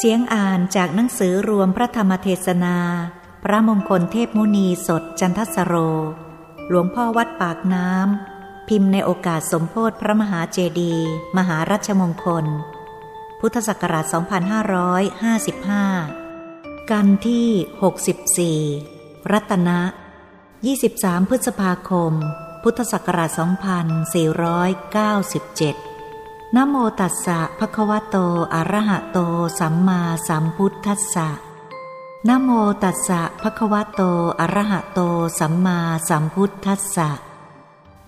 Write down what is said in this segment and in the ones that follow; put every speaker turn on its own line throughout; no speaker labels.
เสียงอ่านจากหนังสือรวมพระธรรมเทศนา พระมงคลเทพมุนีสดจันทสโร หลวงพ่อวัดปากน้ำ พิมพ์ในโอกาสสมโพธิพระมหาเจดีมหารัชมงคล พุทธศักราช 2555 กันที่ 64 รัตนะ 23 พฤษภาคม พุทธศักราช 2497 นโมตัสสะภะคะวะโต อะระหะโต สัมมาสัมพุทธัสสะนโมตัสสะภะคะวะโต อะระหะโต สัมมาสัมพุทธัสสะ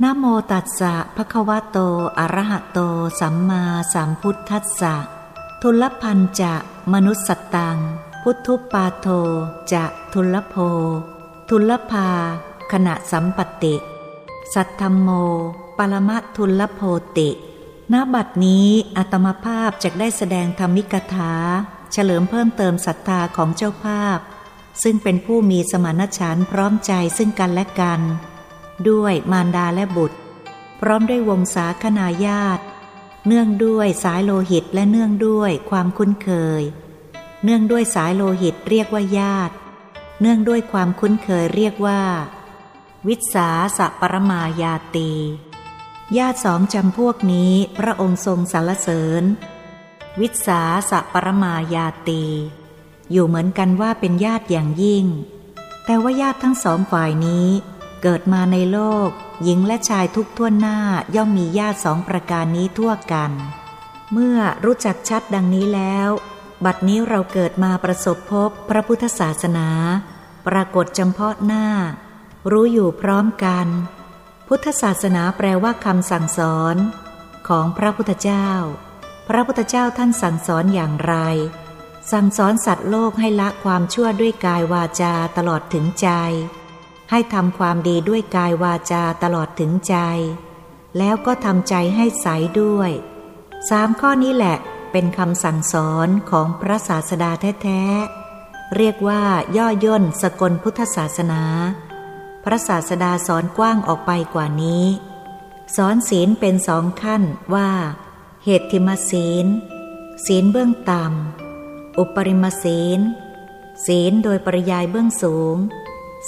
นโมตัสสะภะคะวะโต อะระหะโต สัมมาสัมพุทธัสสะ ทุลพันจะ มนุสสตัง พุทธุปาโท จะ ทุลโภ ทุลภา ขณะสัมปติ สัทธมโม ปรมะทุลโพติ ณบัดนี้อัตมภาพจะได้แสดงธรรมิกถา เฉลิมเพิ่มเติมศรัทธาของเจ้าภาพ ซึ่งเป็นผู้มีสมานฉันท์พร้อมใจซึ่งกันและกัน ด้วยมารดาและบุตร พร้อมด้วยวงศาคณาญาติ เนื่องด้วยสายโลหิตและเนื่องด้วยความคุ้นเคย เนื่องด้วยสายโลหิตเรียกว่าญาติ เนื่องด้วยความคุ้นเคยเรียกว่า วิสาสะปรมายาตี ญาติสองจำพวกนี้พระองค์ทรงสรรเสริญ วิสาสะปรมายาตี อยู่เหมือนกันว่าเป็นญาติอย่างยิ่ง แต่ว่าญาติทั้งสองฝ่ายนี้ เกิดมาในโลก หญิงและชายทุกทั่วหน้าย่อมมีญาติสองประการนี้ทั่วกัน เมื่อรู้จักชัดดังนี้แล้ว บัดนี้เราเกิดมาประสบพบพระพุทธศาสนา ปรากฏจำเพาะหน้า รู้อยู่พร้อมกัน พุทธศาสนาแปลว่าคำสั่งสอน ของพระพุทธเจ้า พระพุทธเจ้าท่านสั่งสอนอย่างไร สั่งสอนสัตว์โลกให้ละความชั่วด้วยกายวาจาตลอดถึงใจ ให้ทำความดีด้วยกายวาจาตลอดถึงใจ แล้วก็ทำใจให้ใสด้วยสามข้อนี้แหละเป็นคำสั่งสอนของพระศาสดาแท้ๆ เรียกว่าย่อย่นสกลพุทธศาสนา พระศาสดาสอนกว้างออกไปกว่านี้ สอนศีลเป็นสองขั้นว่า เหตุทิมศีล ศีลเบื้องต่ำ อุปริมศีล ศีลโดยปริยายเบื้องสูง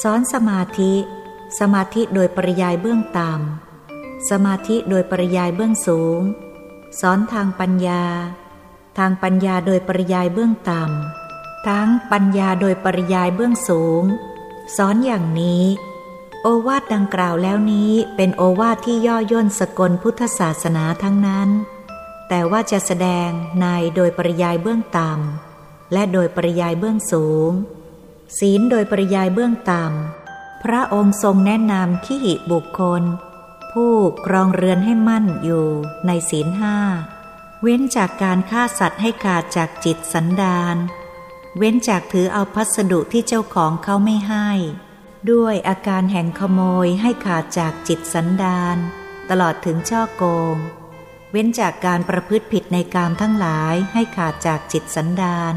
สอนสมาธิ สมาธิโดยปริยายเบื้องต่ำ สมาธิโดยปริยายเบื้องสูง สอนทางปัญญา ทางปัญญาโดยปริยายเบื้องต่ำ ทั้งปัญญาโดยปริยายเบื้องสูง สอนอย่างนี้ โอวาทดังกล่าวแล้วนี้เป็นโอวาทที่ย่อย่นสกลพุทธศาสนาทั้งนั้น แต่ว่าจะแสดงในโดยปริยายเบื้องต่ำและโดยปริยายเบื้องสูง ศีลโดยปริยายเบื้องต่ำพระองค์ทรงแนะนำขี้หิบุคคล ผู้ครองเรือนให้มั่นอยู่ในศีลห้าเว้นจากการฆ่าสัตว์ให้ขาดจากจิตสันดาน เว้นจากถือเอาพัสดุที่เจ้าของเขาไม่ให้ ด้วยอาการแห่งขโมยให้ขาดจากจิตสันดานตลอดถึงช่อโกง เว้นจากการประพฤติผิดในกามทั้งหลายให้ขาดจากจิตสันดาน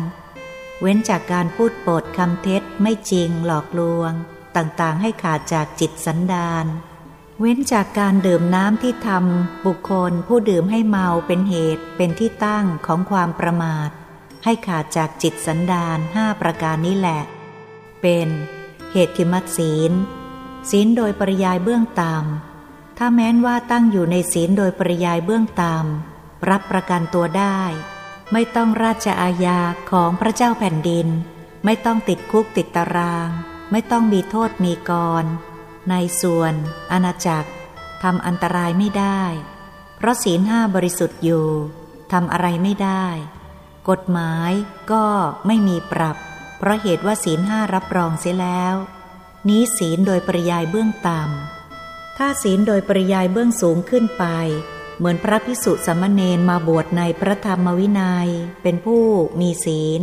เว้นจากการพูดโปดคำเท็จไม่จริงหลอกลวง ต่างๆ ให้ขาดจากจิตสันดานเว้นจากการดื่มน้ำที่ทำบุคคลผู้ดื่มให้เมาเป็นเหตุเป็นที่ตั้งของความประมาท ให้ขาดจากจิตสันดานห้าประการนี้แหละ เป็น เหตุทิมัตศีล ศีลโดยปริยายเบื้องต่ำถ้าแม้นว่าตั้งอยู่ในศีลโดยปริยายเบื้องต่ำรับประกันตัวได้ ไม่ต้องราชอาญาของพระเจ้าแผ่นดิน ไม่ต้องติดคุกติดตาราง ไม่ต้องมีโทษมีกร ในส่วนอาณาจักรทำอันตรายไม่ได้ เพราะศีลห้าบริสุทธิ์อยู่ทำอะไรไม่ได้ กฎหมายก็ไม่มีปรับ ราะเหตุว่าศีลห้ารับรองเสียแล้ว นี้ศีลโดยปริยายเบื้องต่ำ ถ้าศีลโดยปริยายเบื้องสูงขึ้นไป เหมือนพระพิสุสมณเณรมาบวชในพระธรรมวินัย เป็นผู้มีศีล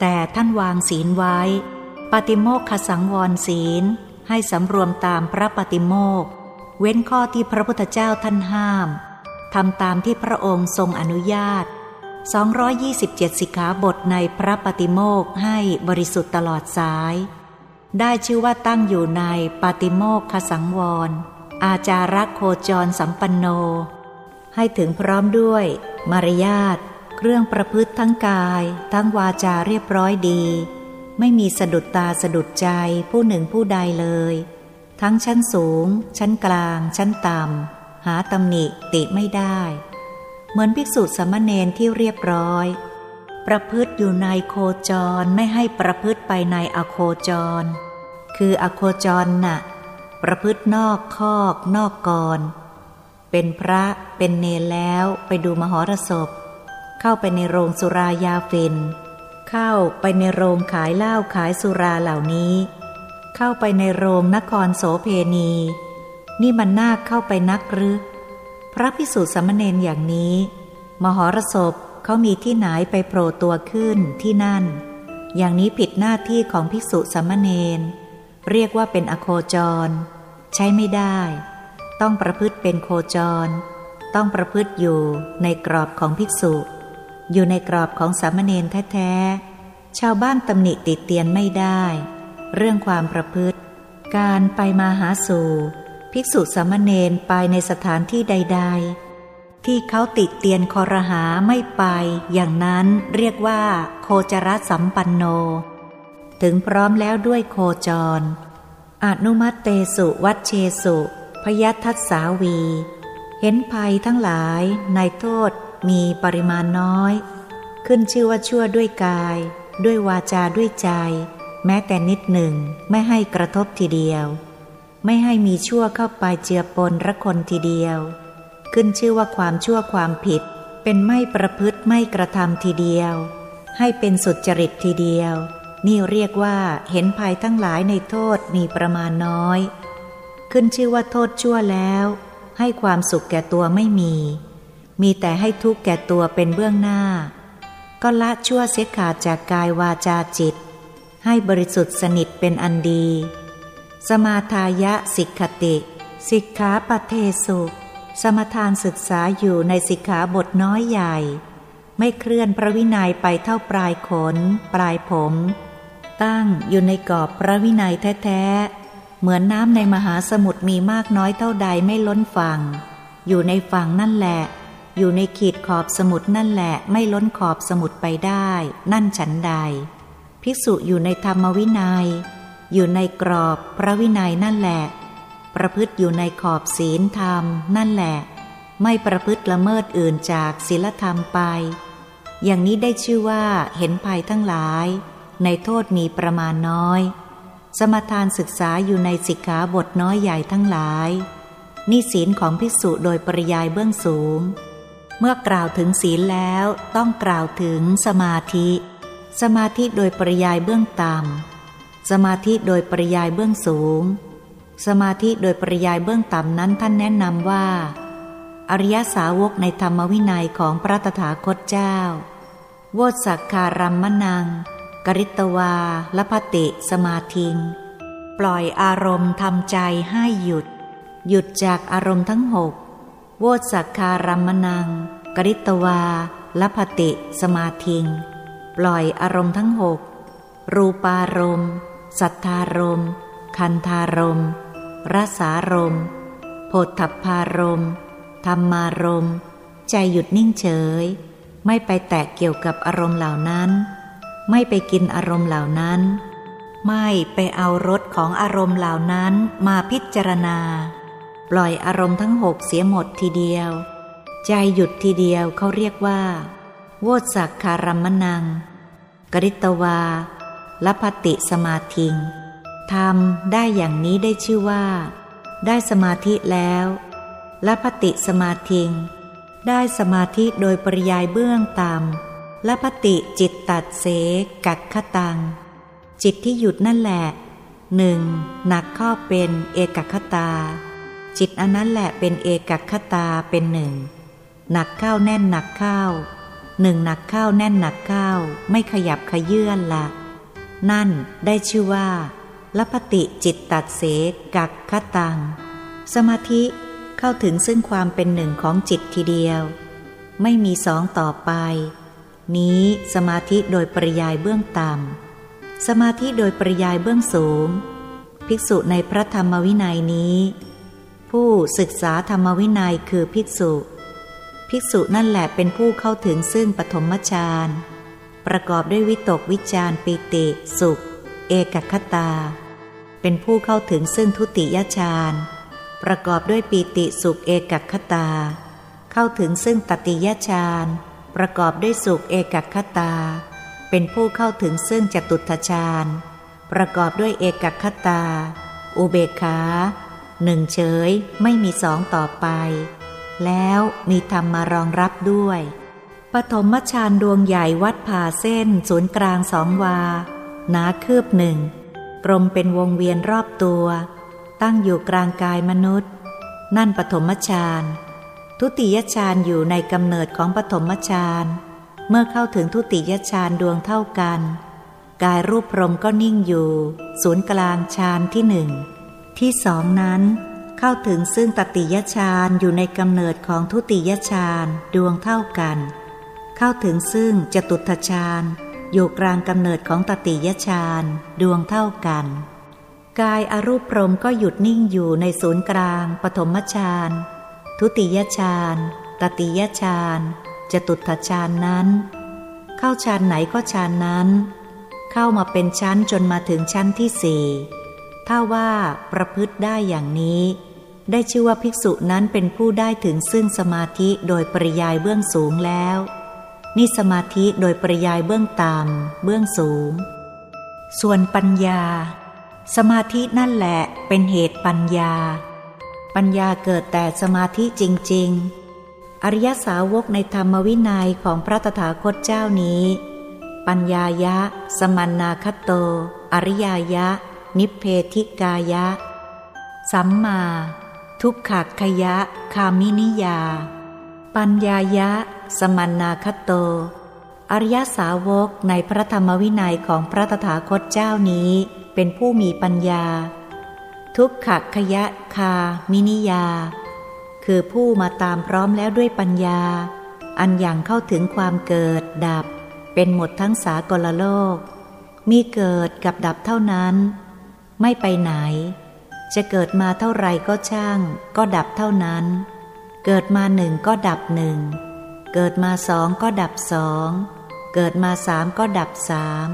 แต่ท่านวางศีลไว้ ปฏิโมกขสังวรศีลให้สำรวมตามพระปฏิโมกเว้นข้อที่พระพุทธเจ้าท่านห้ามทำตามที่พระองค์ทรงอนุญาต 227 สิกขาบทในพระปฏิโมกให้บริสุทธิ์ตลอดสาย ได้ชื่อว่าตั้งอยู่ในปฏิโมกขสังวร อาจารักโคจรสัมปันโน ให้ถึงพร้อมด้วย มารยาทเครื่องประพฤติทั้งกาย ทั้งวาจาเรียบร้อยดี ไม่มีสะดุดตาสะดุดใจผู้หนึ่งผู้ใดเลย ทั้งชั้นสูง ชั้นกลาง ชั้นต่ำหาตำหนิติไม่ได้ เหมือนภิกษุสมณเณรที่เรียบร้อย ประพฤติอยู่ในโคจรไม่ให้ประพฤติไปในอโคจร คืออโคจรนะ่ะ ประพฤตินอกคอกนอกกร เป็นพระเป็นเนรแล้วไปดูมหรสพ เข้าไปในโรงสุรายาฟิน เข้าไปในโรงขายเหล้าขายสุราเหล่านี้ เข้าไปในโรงนครโสเพณี นี่มันน่าเข้าไปนักหรือ พระพิสุสมณเณรอย่างนี้ มหรสพเขามีที่ไหนไปโผล่ตัวขึ้นที่นั่น อย่างนี้ผิดหน้าที่ของภิกษุสมณเณรเรียกว่าเป็นอโคจร ใช้ไม่ได้ ต้องประพฤติเป็นโคจร ต้องประพฤติอยู่ในกรอบของภิกษุ อยู่ในกรอบของสามเณรแท้ๆชาวบ้านตำหนิติเตียนไม่ได้ เรื่องความประพฤติ การไปมาหาสู่ ภิกษุสามเณรไปในสถานที่ใด ๆ ที่เขาติดเตียนคอรหาไม่ไป อย่างนั้นเรียกว่า โคจรสัมปันโน ถึงพร้อมแล้วด้วยโคจร อนุมัตเตสุวัชเชสุ พยัตทัสสาวี เห็นภัยทั้งหลายในโทษมีปริมาณน้อย ขึ้นชื่อว่าชั่วด้วยกาย ด้วยวาจาด้วยใจ แม้แต่นิดหนึ่งไม่ให้กระทบทีเดียว ไม่ให้มีชั่วเข้าไปเจือปนระคนทีเดียว ขึ้นชื่อว่าความชั่วความผิด เป็นไม่ประพฤติไม่กระทำทีเดียว ให้เป็นสุจริตทีเดียว นี่เรียกว่าเห็นภัยทั้งหลายในโทษมีประมาณน้อย ขึ้นชื่อว่าโทษชั่วแล้ว ให้ความสุขแก่ตัวไม่มี มีแต่ให้ทุกข์แก่ตัวเป็นเบื้องหน้า ก็ละชั่วเสียขาดจากกายวาจาจิต ให้บริสุทธิ์สนิทเป็นอันดี สมาทายะสิกขติ สิกขาปเทสุ สมทานศึกษาอยู่ในสิกขาบทน้อยใหญ่ ไม่เคลื่อนพระวินัยไปเท่าปลายขน ปลายผม ตั้งอยู่ในกรอบพระวินัยแท้ๆ เหมือนน้ำในมหาสมุทรมีมากน้อยเท่าใดไม่ล้นฝั่ง อยู่ในฝั่งนั่นแหละ อยู่ในขีดขอบสมุทรนั่นแหละ ไม่ล้นขอบสมุทรไปได้ นั่นฉันใด ภิกษุอยู่ในธรรมวินัย อยู่ในกรอบพระวินัยนั่นแหละ ประพฤติอยู่ในขอบศีลธรรมนั่นแหละ ไม่ประพฤติละเมิดอื่นจากศีลธรรมไป อย่างนี้ได้ชื่อว่าเห็นภัยทั้งหลาย ในโทษมีประมาณน้อย สมทานศึกษาอยู่ในสิกขาบทน้อยใหญ่ทั้งหลาย นี่ศีลของภิกษุโดยปริยายเบื้องสูง เมื่อกล่าวถึงศีลแล้วต้องกล่าวถึงสมาธิ สมาธิโดยปริยายเบื้องต่ำ สมาธิโดยปริยายเบื้องสูง สมาธิโดยปริยายเบื้องต่ำนั้นท่านแนะนำว่า อริยสาวกในธรรมวินัยของพระตถาคตเจ้า โวสักคารัมมนัง กริตวาลพติ สมาทิง ปล่อยอารมณ์ทำใจให้หยุด หยุดจากอารมณ์ทั้งหกโวสักคารัมมนัง กริตวาลพติ สมาทิง ปล่อยอารมณ์ทั้งหกรูปารมณ์ สัทธารม คันธารม รสารมโพธพารม ธรรมารม ใจหยุดนิ่งเฉย ไม่ไปแตะเกี่ยวกับอารมณ์เหล่านั้น ไม่ไปกินอารมณ์เหล่านั้น ไม่ไปเอารสของอารมณ์เหล่านั้นมาพิจารณา ปล่อยอารมณ์ทั้งหกเสียหมดทีเดียว ใจหยุดทีเดียวเขาเรียกว่า โวสักคารมมนัง กริตวา ละพติสมาทิงทำได้อย่างนี้ได้ชื่อว่า ได้สมาธิแล้วละพติสมาทิง ได้สมาธิโดยปริยายเบื้องต่ำละพติจิตตัดเสกักขตัง จิตที่หยุดนั่นแหละหนึ่งหนักข้อเป็นเอกคตา จิตอันนั้นแหละเป็นเอกคตาเป็นหนึ่งหนักเข้าแน่นหนักเข้าหนึ่งหนักเข้าแน่นหนักเข้าไม่ขยับขยื่นละ นั่นได้ชื่อว่าลพติจิตตัดเสกักขตัง สมาธิเข้าถึงซึ่งความเป็นหนึ่งของจิตทีเดียว ไม่มีสองต่อไป นี้สมาธิโดยปริยายเบื้องต่ำ สมาธิโดยปริยายเบื้องสูง ภิกษุในพระธรรมวินัยนี้ ผู้ศึกษาธรรมวินัยคือภิกษุ ภิกษุนั่นแหละเป็นผู้เข้าถึงซึ่งปฐมฌาน ประกอบด้วยวิตกวิจารปิติ สุข เอกคตา เป็นผู้เข้าถึงซึ่งทุติยฌานประกอบด้วยปีติสุขเอกคตา เข้าถึงซึ่งตติยฌานประกอบด้วยสุขเอกคตา เป็นผู้เข้าถึงซึ่งจตุตฌานประกอบด้วยเอกคตา อุเบกขาหนึ่งเฉยไม่มีสองต่อไป แล้วมีธรรมมารองรับด้วย ปฐมฌานดวงใหญ่วัดผ่าเส้น ศูนย์กลางสองวาหนาคืบหนึ่ง กลมเป็นวงเวียนรอบตัว ตั้งอยู่กลางกายมนุษย์ นั่นปฐมฌานทุติยฌานอยู่ในกำเนิดของปฐมฌานเมื่อเข้าถึงทุติยฌานดวงเท่ากัน กายรูปพรมก็นิ่งอยู่ ศูนย์กลางฌานที่หนึ่งที่สองนั้น เข้าถึงซึ่งตติยฌานอยู่ในกำเนิดของทุติยฌานดวงเท่ากัน เข้าถึงซึ่งจตุตฌานอยู่กลางกำเนิดของตติยฌานดวงเท่ากัน กายอรูปพรมก็หยุดนิ่งอยู่ในศูนย์กลาง ปฐมฌานทุติยฌานตติยฌานจตุตฌานนั้น เข้าฌานไหนก็ฌานนั้น เข้ามาเป็นชั้นจนมาถึงชั้นที่สี่ถ้าว่าประพฤติได้อย่างนี้ ได้ชื่อว่าภิกษุนั้นเป็นผู้ได้ถึงซึ่งสมาธิโดยปริยายเบื้องสูงแล้ว นี่สมาธิโดยปริยายเบื้องต่ำเบื้องสูง ส่วนปัญญา สมาธินั่นแหละเป็นเหตุปัญญา ปัญญาเกิดแต่สมาธิจริง ๆ อริยสาวกในธรรมวินัยของพระตถาคตเจ้านี้ ปัญญายะ สมันนาคโต อริยายะ นิเพธิกายะ สัมมา ทุกขักขยะ คามินิยา ปัญญายะ สมันนาคโต อริยสาวกในพระธรรมวินัยของพระตถาคตเจ้านี้เป็นผู้มีปัญญา ทุกขขยะคา มินิยา คือผู้มาตามพร้อมแล้วด้วยปัญญา อันอย่างเข้าถึงความเกิดดับ เป็นหมดทั้งสากลโลก มีเกิดกับดับเท่านั้น ไม่ไปไหน จะเกิดมาเท่าไรก็ช่าง ก็ดับเท่านั้น เกิดมาหนึ่งก็ดับหนึ่ง เกิดมาสองก็ดับสอง เกิดมาสามก็ดับสาม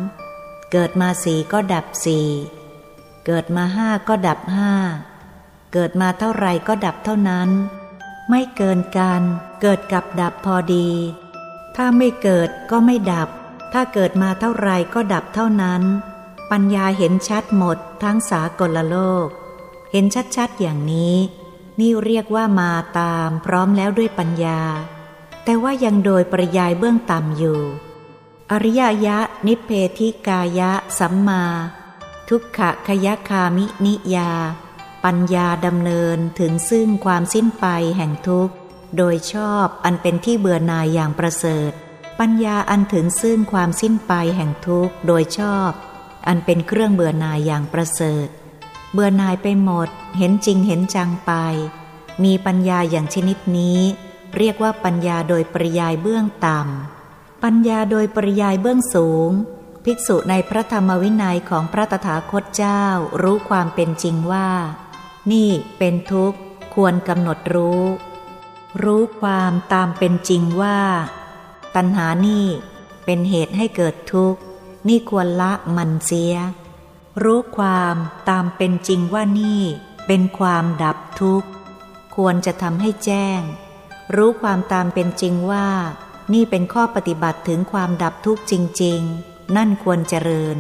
เกิดมาสี่ก็ดับสี่ เกิดมาห้าก็ดับห้า เกิดมาเท่าไรก็ดับเท่านั้น ไม่เกินกัน เกิดกับดับพอดี ถ้าไม่เกิดก็ไม่ดับ ถ้าเกิดมาเท่าไรก็ดับเท่านั้น ปัญญาเห็นชัดหมดทั้งสากลโลก เห็นชัดๆอย่างนี้ นี่เรียกว่ามาตามพร้อมแล้วด้วยปัญญา แต่ว่ายังโดยปริยายเบื้องต่ำอยู่ อริยยะนิเพธิกายะ สัมมา ทุกขะขยคามินิยา ปัญญาดำเนินถึงซึ่งความสิ้นไปแห่งทุกข์ โดยชอบอันเป็นที่เบื่อหน่ายอย่างประเสริฐ ปัญญาอันถึงซึ่งความสิ้นไปแห่งทุกข์ โดยชอบ อันเป็นเครื่องเบื่อหน่ายอย่างประเสริฐ เบื่อหน่ายไปหมด เห็นจริงเห็นจังไป มีปัญญาอย่างชนิดนี้ เรียกว่าปัญญาโดยปริยายเบื้องต่ำ ปัญญาโดยปริยายเบื้องสูง ภิกษุในพระธรรมวินัยของพระตถาคตเจ้ารู้ความเป็นจริงว่า นี่เป็นทุกข์ควรกำหนดรู้ รู้ความตามเป็นจริงว่า ตัณหานี่เป็นเหตุให้เกิดทุกข์ นี่ควรละมันเสีย รู้ความตามเป็นจริงว่านี่เป็นความดับทุกข์ ควรจะทำให้แจ้ง รู้ความตามเป็นจริงว่า นี่เป็นข้อปฏิบัติถึงความดับทุกข์จริง ๆ นั่นควรเจริญ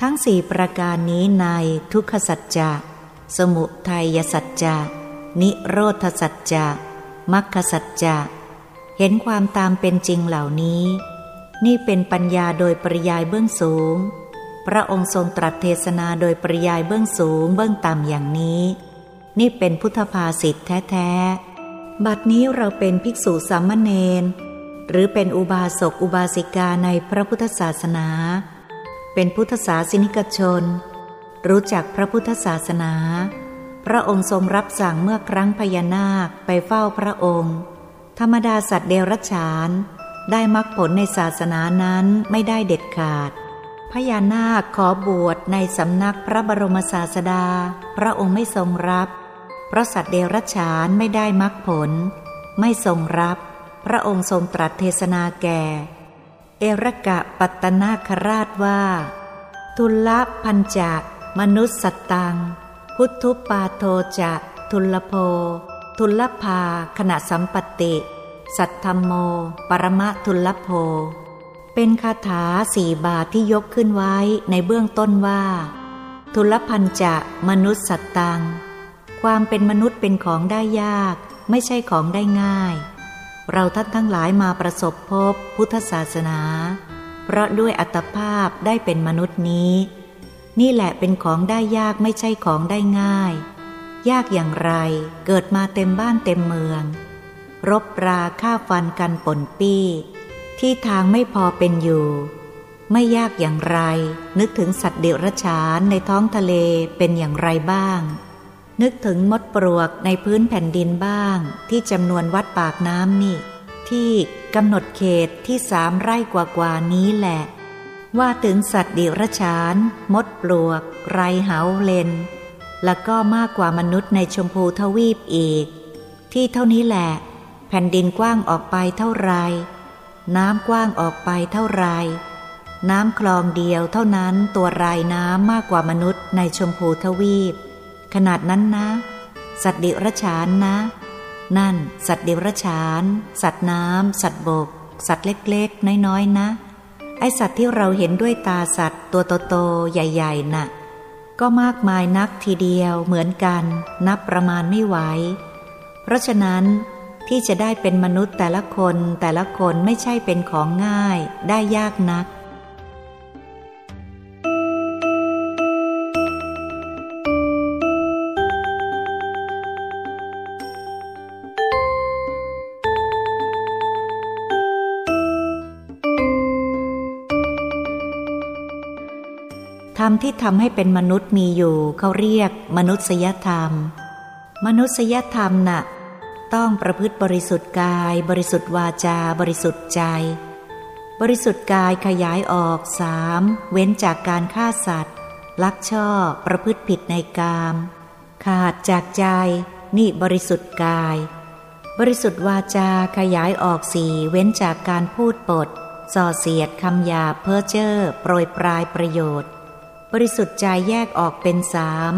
ทั้งสี่ประการนี้ในทุกขสัจจะ สมุทัยสัจจะ นิโรธสัจจะมัคคสัจจะ เห็นความตามเป็นจริงเหล่านี้ นี่เป็นปัญญาโดยปริยายเบื้องสูง พระองค์ทรงตรัสเทศนาโดยปริยายเบื้องสูงเบื้องต่ำอย่างนี้ นี่เป็นพุทธภาษิตแท้ๆ บัดนี้เราเป็นภิกษุสามเณรหรือเป็นอุบาสกอุบาสิกาในพระพุทธศาสนา เป็นพุทธศาสนิกชน รู้จักพระพุทธศาสนา พระองค์ทรงรับสั่งเมื่อครั้งพญานาคไปเฝ้าพระองค์ ธรรมดาสัตว์เดรัจฉาน ได้มรรคผลในศาสนานั้นไม่ได้เด็ดขาด พญานาคขอบวชในสำนักพระบรมศาสดา พระองค์ไม่ทรงรับ เพราะสัตว์เดรัจฉานไม่ได้มรรคผล ไม่ทรงรับ พระองค์ทรงตรัสเทศนาแก่ เอรกะปัตตนาคราชว่า ทุลพันจะมนุษย์สตัง พุทธุปาโทจะทุลโพ ทุลภาขณะสัมปติ สัทธรมโม ปรมะทุลโพ เป็นคาถาสี่บาทที่ยกขึ้นไว้ในเบื้องต้นว่า ทุลพันจะมนุษย์สตัง ความเป็นมนุษย์เป็นของได้ยาก ไม่ใช่ของได้ง่าย เราท่านทั้งหลายมาประสบพบพุทธศาสนา เพราะด้วยอัตภาพได้เป็นมนุษย์นี้ นี่แหละเป็นของได้ยากไม่ใช่ของได้ง่าย ยากอย่างไรเกิดมาเต็มบ้านเต็มเมือง รบราฆ่าฟันกันปนปี้ ที่ทางไม่พอเป็นอยู่ ไม่ยากอย่างไร นึกถึงสัตว์เดรัจฉานในท้องทะเลเป็นอย่างไรบ้าง นึกถึงมดปลวกในพื้นแผ่นดินบ้าง ที่จำนวนวัดปากน้ำนี่ ที่กำหนดเขตที่สามไร่กว่ากว่านี้แหละ ว่าถึงสัตว์เดรัจฉาน มดปลวก ไรเหาเลน แล้วก็มากกว่ามนุษย์ในชมพูทวีปอีก ที่เท่านี้แหละ แผ่นดินกว้างออกไปเท่าไร น้ำกว้างออกไปเท่าไร น้ำคลองเดียวเท่านั้นตัวรายน้ำมากกว่ามนุษย์ในชมพูทวีป ขนาดนั้นนะ สัตว์เดรัจฉานนะ นั่น สัตว์เดรัจฉาน สัตว์น้ำ สัตว์บก สัตว์เล็กๆ น้อยๆ นะ ไอสัตว์ที่เราเห็นด้วยตาสัตว์ ตัวโตๆ ใหญ่ๆ น่ะ ก็มากมายนักทีเดียวเหมือนกัน นับประมาณไม่ไหว เพราะฉะนั้นที่จะได้เป็นมนุษย์แต่ละคนแต่ละคนไม่ใช่เป็นของง่าย ได้ยากนัก รมที่ทำให้เป็นมนุษย์มีอยู่เขาเรียกมนุษยธรรม มนุษยธรรมน่ะ ต้องประพฤติบริสุทธิ์กาย บริสุทธิ์วาจา บริสุทธิ์ใจ บริสุทธิ์กายขยายออกสามเว้นจากการฆ่าสัตว์ ลักช่อประพฤติผิดในกาม ขาดจากใจ นี่บริสุทธิ์กาย บริสุทธิ์วาจาขยายออกสี่เว้นจากการพูดปดส่อเสียดคำหยาเพ้อเจ้อโปรยปลายประโยชน์ บริสุทธิ์ใจแยกออกเป็นสาม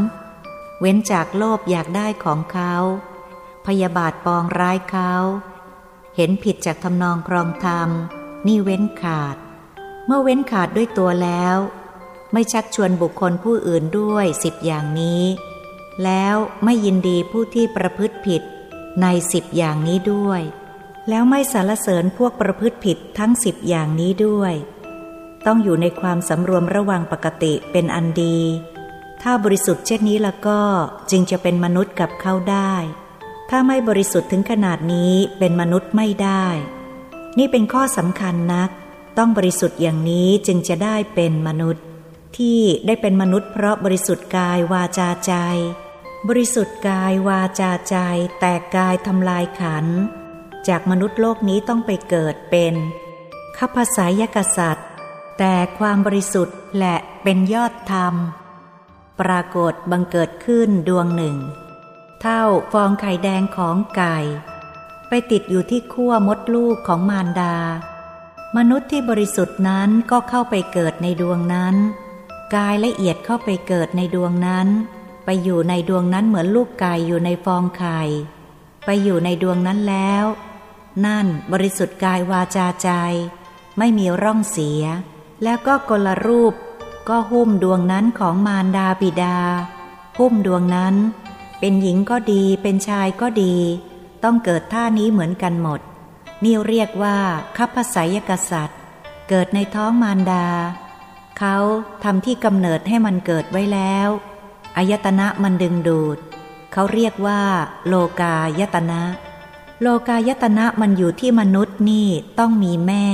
เว้นจากโลภอยากได้ของเขา พยาบาทปองร้ายเขา เห็นผิดจากทำนองครองธรรม นี่เว้นขาด เมื่อเว้นขาดด้วยตัวแล้ว ไม่ชักชวนบุคคลผู้อื่นด้วยสิบอย่างนี้ แล้วไม่ยินดีผู้ที่ประพฤติผิดในสิบอย่างนี้ด้วย แล้วไม่สรรเสริญพวกประพฤติผิดทั้งสิบอย่างนี้ด้วย ต้องอยู่ในความสำรวมระวังปกติเป็นอันดี ถ้าบริสุทธิ์เช่นนี้แล้วก็จึงจะเป็นมนุษย์กับเขาได้ ถ้าไม่บริสุทธิ์ถึงขนาดนี้เป็นมนุษย์ไม่ได้ นี่เป็นข้อสำคัญนัก ต้องบริสุทธิ์อย่างนี้จึงจะได้เป็นมนุษย์ ที่ได้เป็นมนุษย์เพราะบริสุทธิ์กายวาจาใจ บริสุทธิ์กายวาจาใจ แตกกายทำลายขัน จากมนุษย์โลกนี้ต้องไปเกิดเป็นข้าพสายกษัตริย์ แต่ความบริสุทธิ์และเป็นยอดธรรม ปรากฏบังเกิดขึ้นดวงหนึ่ง เท่าฟองไข่แดงของไก่ ไปติดอยู่ที่ขั้วมดลูกของมารดา มนุษย์ที่บริสุทธิ์นั้นก็เข้าไปเกิดในดวงนั้น กายละเอียดเข้าไปเกิดในดวงนั้น ไปอยู่ในดวงนั้นเหมือนลูกไก่อยู่ในฟองไข่ ไปอยู่ในดวงนั้นแล้ว นั่นบริสุทธิ์กายวาจาใจ ไม่มีร่องเสีย แล้วก็กลรูป ก็หุ้มดวงนั้นของมารดาบิดา หุ้มดวงนั้น เป็นหญิงก็ดีเป็นชายก็ดี ต้องเกิดท่านี้เหมือนกันหมด นี่เรียกว่าคัพสายกษัตริย์ เกิดในท้องมารดา เขาทำที่กำเนิดให้มันเกิดไว้แล้วอายตนะมันดึงดูด เขาเรียกว่า โลกายตนะ โลกายตนะมันอยู่ที่มนุษย์นี่ต้องมีแม่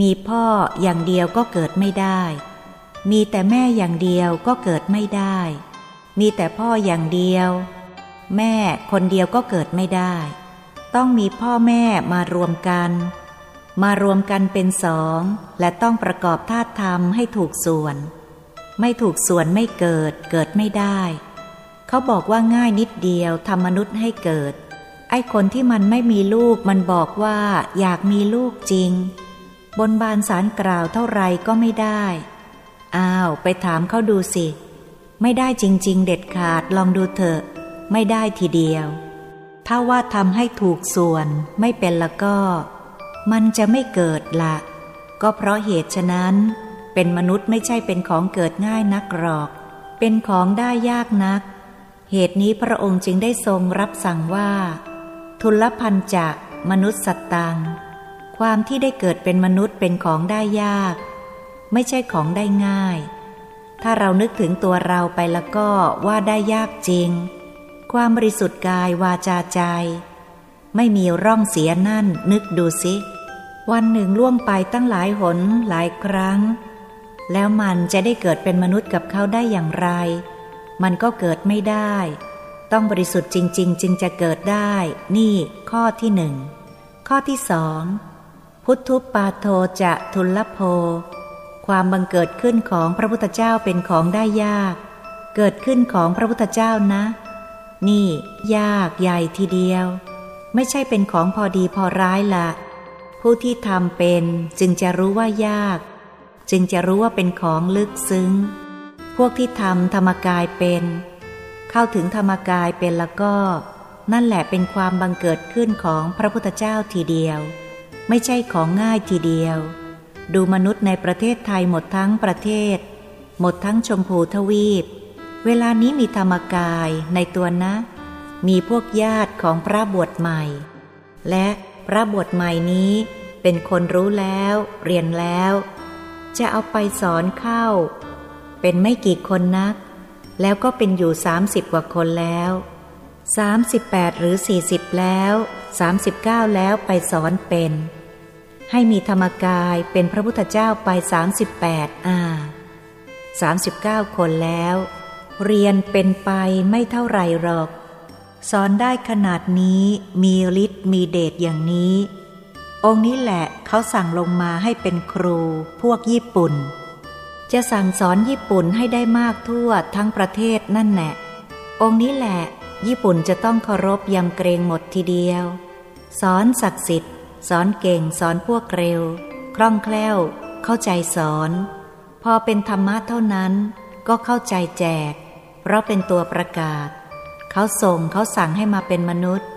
มีพ่ออย่างเดียวก็เกิดไม่ได้ มีแต่แม่อย่างเดียวก็เกิดไม่ได้ มีแต่พ่ออย่างเดียว แม่คนเดียวก็เกิดไม่ได้ ต้องมีพ่อแม่มารวมกัน มารวมกันเป็นสอง และต้องประกอบธาตุธรรมให้ถูกส่วน ไม่ถูกส่วนไม่เกิดเกิดไม่ได้ เขาบอกว่าง่ายนิดเดียวทำมนุษย์ให้เกิด ไอ้คนที่มันไม่มีลูกมันบอกว่าอยากมีลูกจริง บนบานสารกล่าวเท่าไรก็ไม่ได้ อ้าว ไปถามเขาดูสิ ไม่ได้จริง ๆ เด็ดขาดลองดูเถอะ ไม่ได้ทีเดียว ถ้าว่าทำให้ถูกส่วนไม่เป็นละก็ มันจะไม่เกิดละ ก็เพราะเหตุฉะนั้น เป็นมนุษย์ไม่ใช่เป็นของเกิดง่ายนักหรอก เป็นของได้ยากนัก เหตุนี้พระองค์จึงได้ทรงรับสั่งว่า ทุลพันจะมนุษย์สัตตัง ความที่ได้เกิดเป็นมนุษย์เป็นของได้ยาก ไม่ใช่ของได้ง่าย ถ้าเรานึกถึงตัวเราไปแล้วก็ว่าได้ยากจริง ความบริสุทธิ์กายวาจาใจ ไม่มีร่องเสียนั่นนึกดูสิ วันหนึ่งล่วงไปตั้งหลายหนหลายครั้ง แล้วมันจะได้เกิดเป็นมนุษย์กับเขาได้อย่างไร มันก็เกิดไม่ได้ ต้องบริสุทธิ์จริง ๆ จึงจะเกิดได้ นี่ข้อที่หนึ่งข้อที่สอง พุทธุปาโทจะทุลโภ ความบังเกิดขึ้นของพระพุทธเจ้าเป็นของได้ยาก เกิดขึ้นของพระพุทธเจ้านะ นี่ ยากใหญ่ทีเดียว ไม่ใช่เป็นของพอดีพอร้ายละ ผู้ที่ทำเป็นจึงจะรู้ว่ายาก จึงจะรู้ว่าเป็นของลึกซึ้ง พวกที่ทำธรรมกายเป็น เข้าถึงธรรมกายเป็นแล้วก็ นั่นแหละเป็นความบังเกิดขึ้นของพระพุทธเจ้าทีเดียว ไม่ใช่ของง่ายทีเดียว ดูมนุษย์ในประเทศไทยหมดทั้งประเทศ หมดทั้งชมพูทวีป เวลานี้มีธรรมกายในตัวนะ มีพวกญาติของพระบวชใหม่ และพระบทใหม่นี้เป็นคนรู้แล้ว เรียนแล้ว จะเอาไปสอนเข้า เป็นไม่กี่คนนัก แล้วก็เป็นอยู่สามสิบกว่าคนแล้ว สามสิบแปดหรือสี่สิบแล้วสามสิบเก้าแล้วไปสอนเป็น ให้มีธรรมกายเป็นพระพุทธเจ้าไปสามสิบแปดอ่าสามสิบเก้าคนแล้ว เรียนเป็นไปไม่เท่าไรหรอก สอนได้ขนาดนี้มีฤทธิ์มีเดชอย่างนี้ องค์นี้แหละเขาสั่งลงมาให้เป็นครูพวกญี่ปุ่น จะสั่งสอนญี่ปุ่นให้ได้มากทั่วทั้งประเทศนั่นแหละองค์นี้แหละ ญี่ปุ่นจะต้องเคารพยำเกรงหมดทีเดียว สอนศักดิ์สิทธิ์ สอนเก่งสอนพวกเร็ว คล่องแคล่ว เข้าใจสอน พอเป็นธรรมะเท่านั้นก็เข้าใจแจก เพราะเป็นตัวประกาศ เขาส่งเขาสั่งให้มาเป็นมนุษย์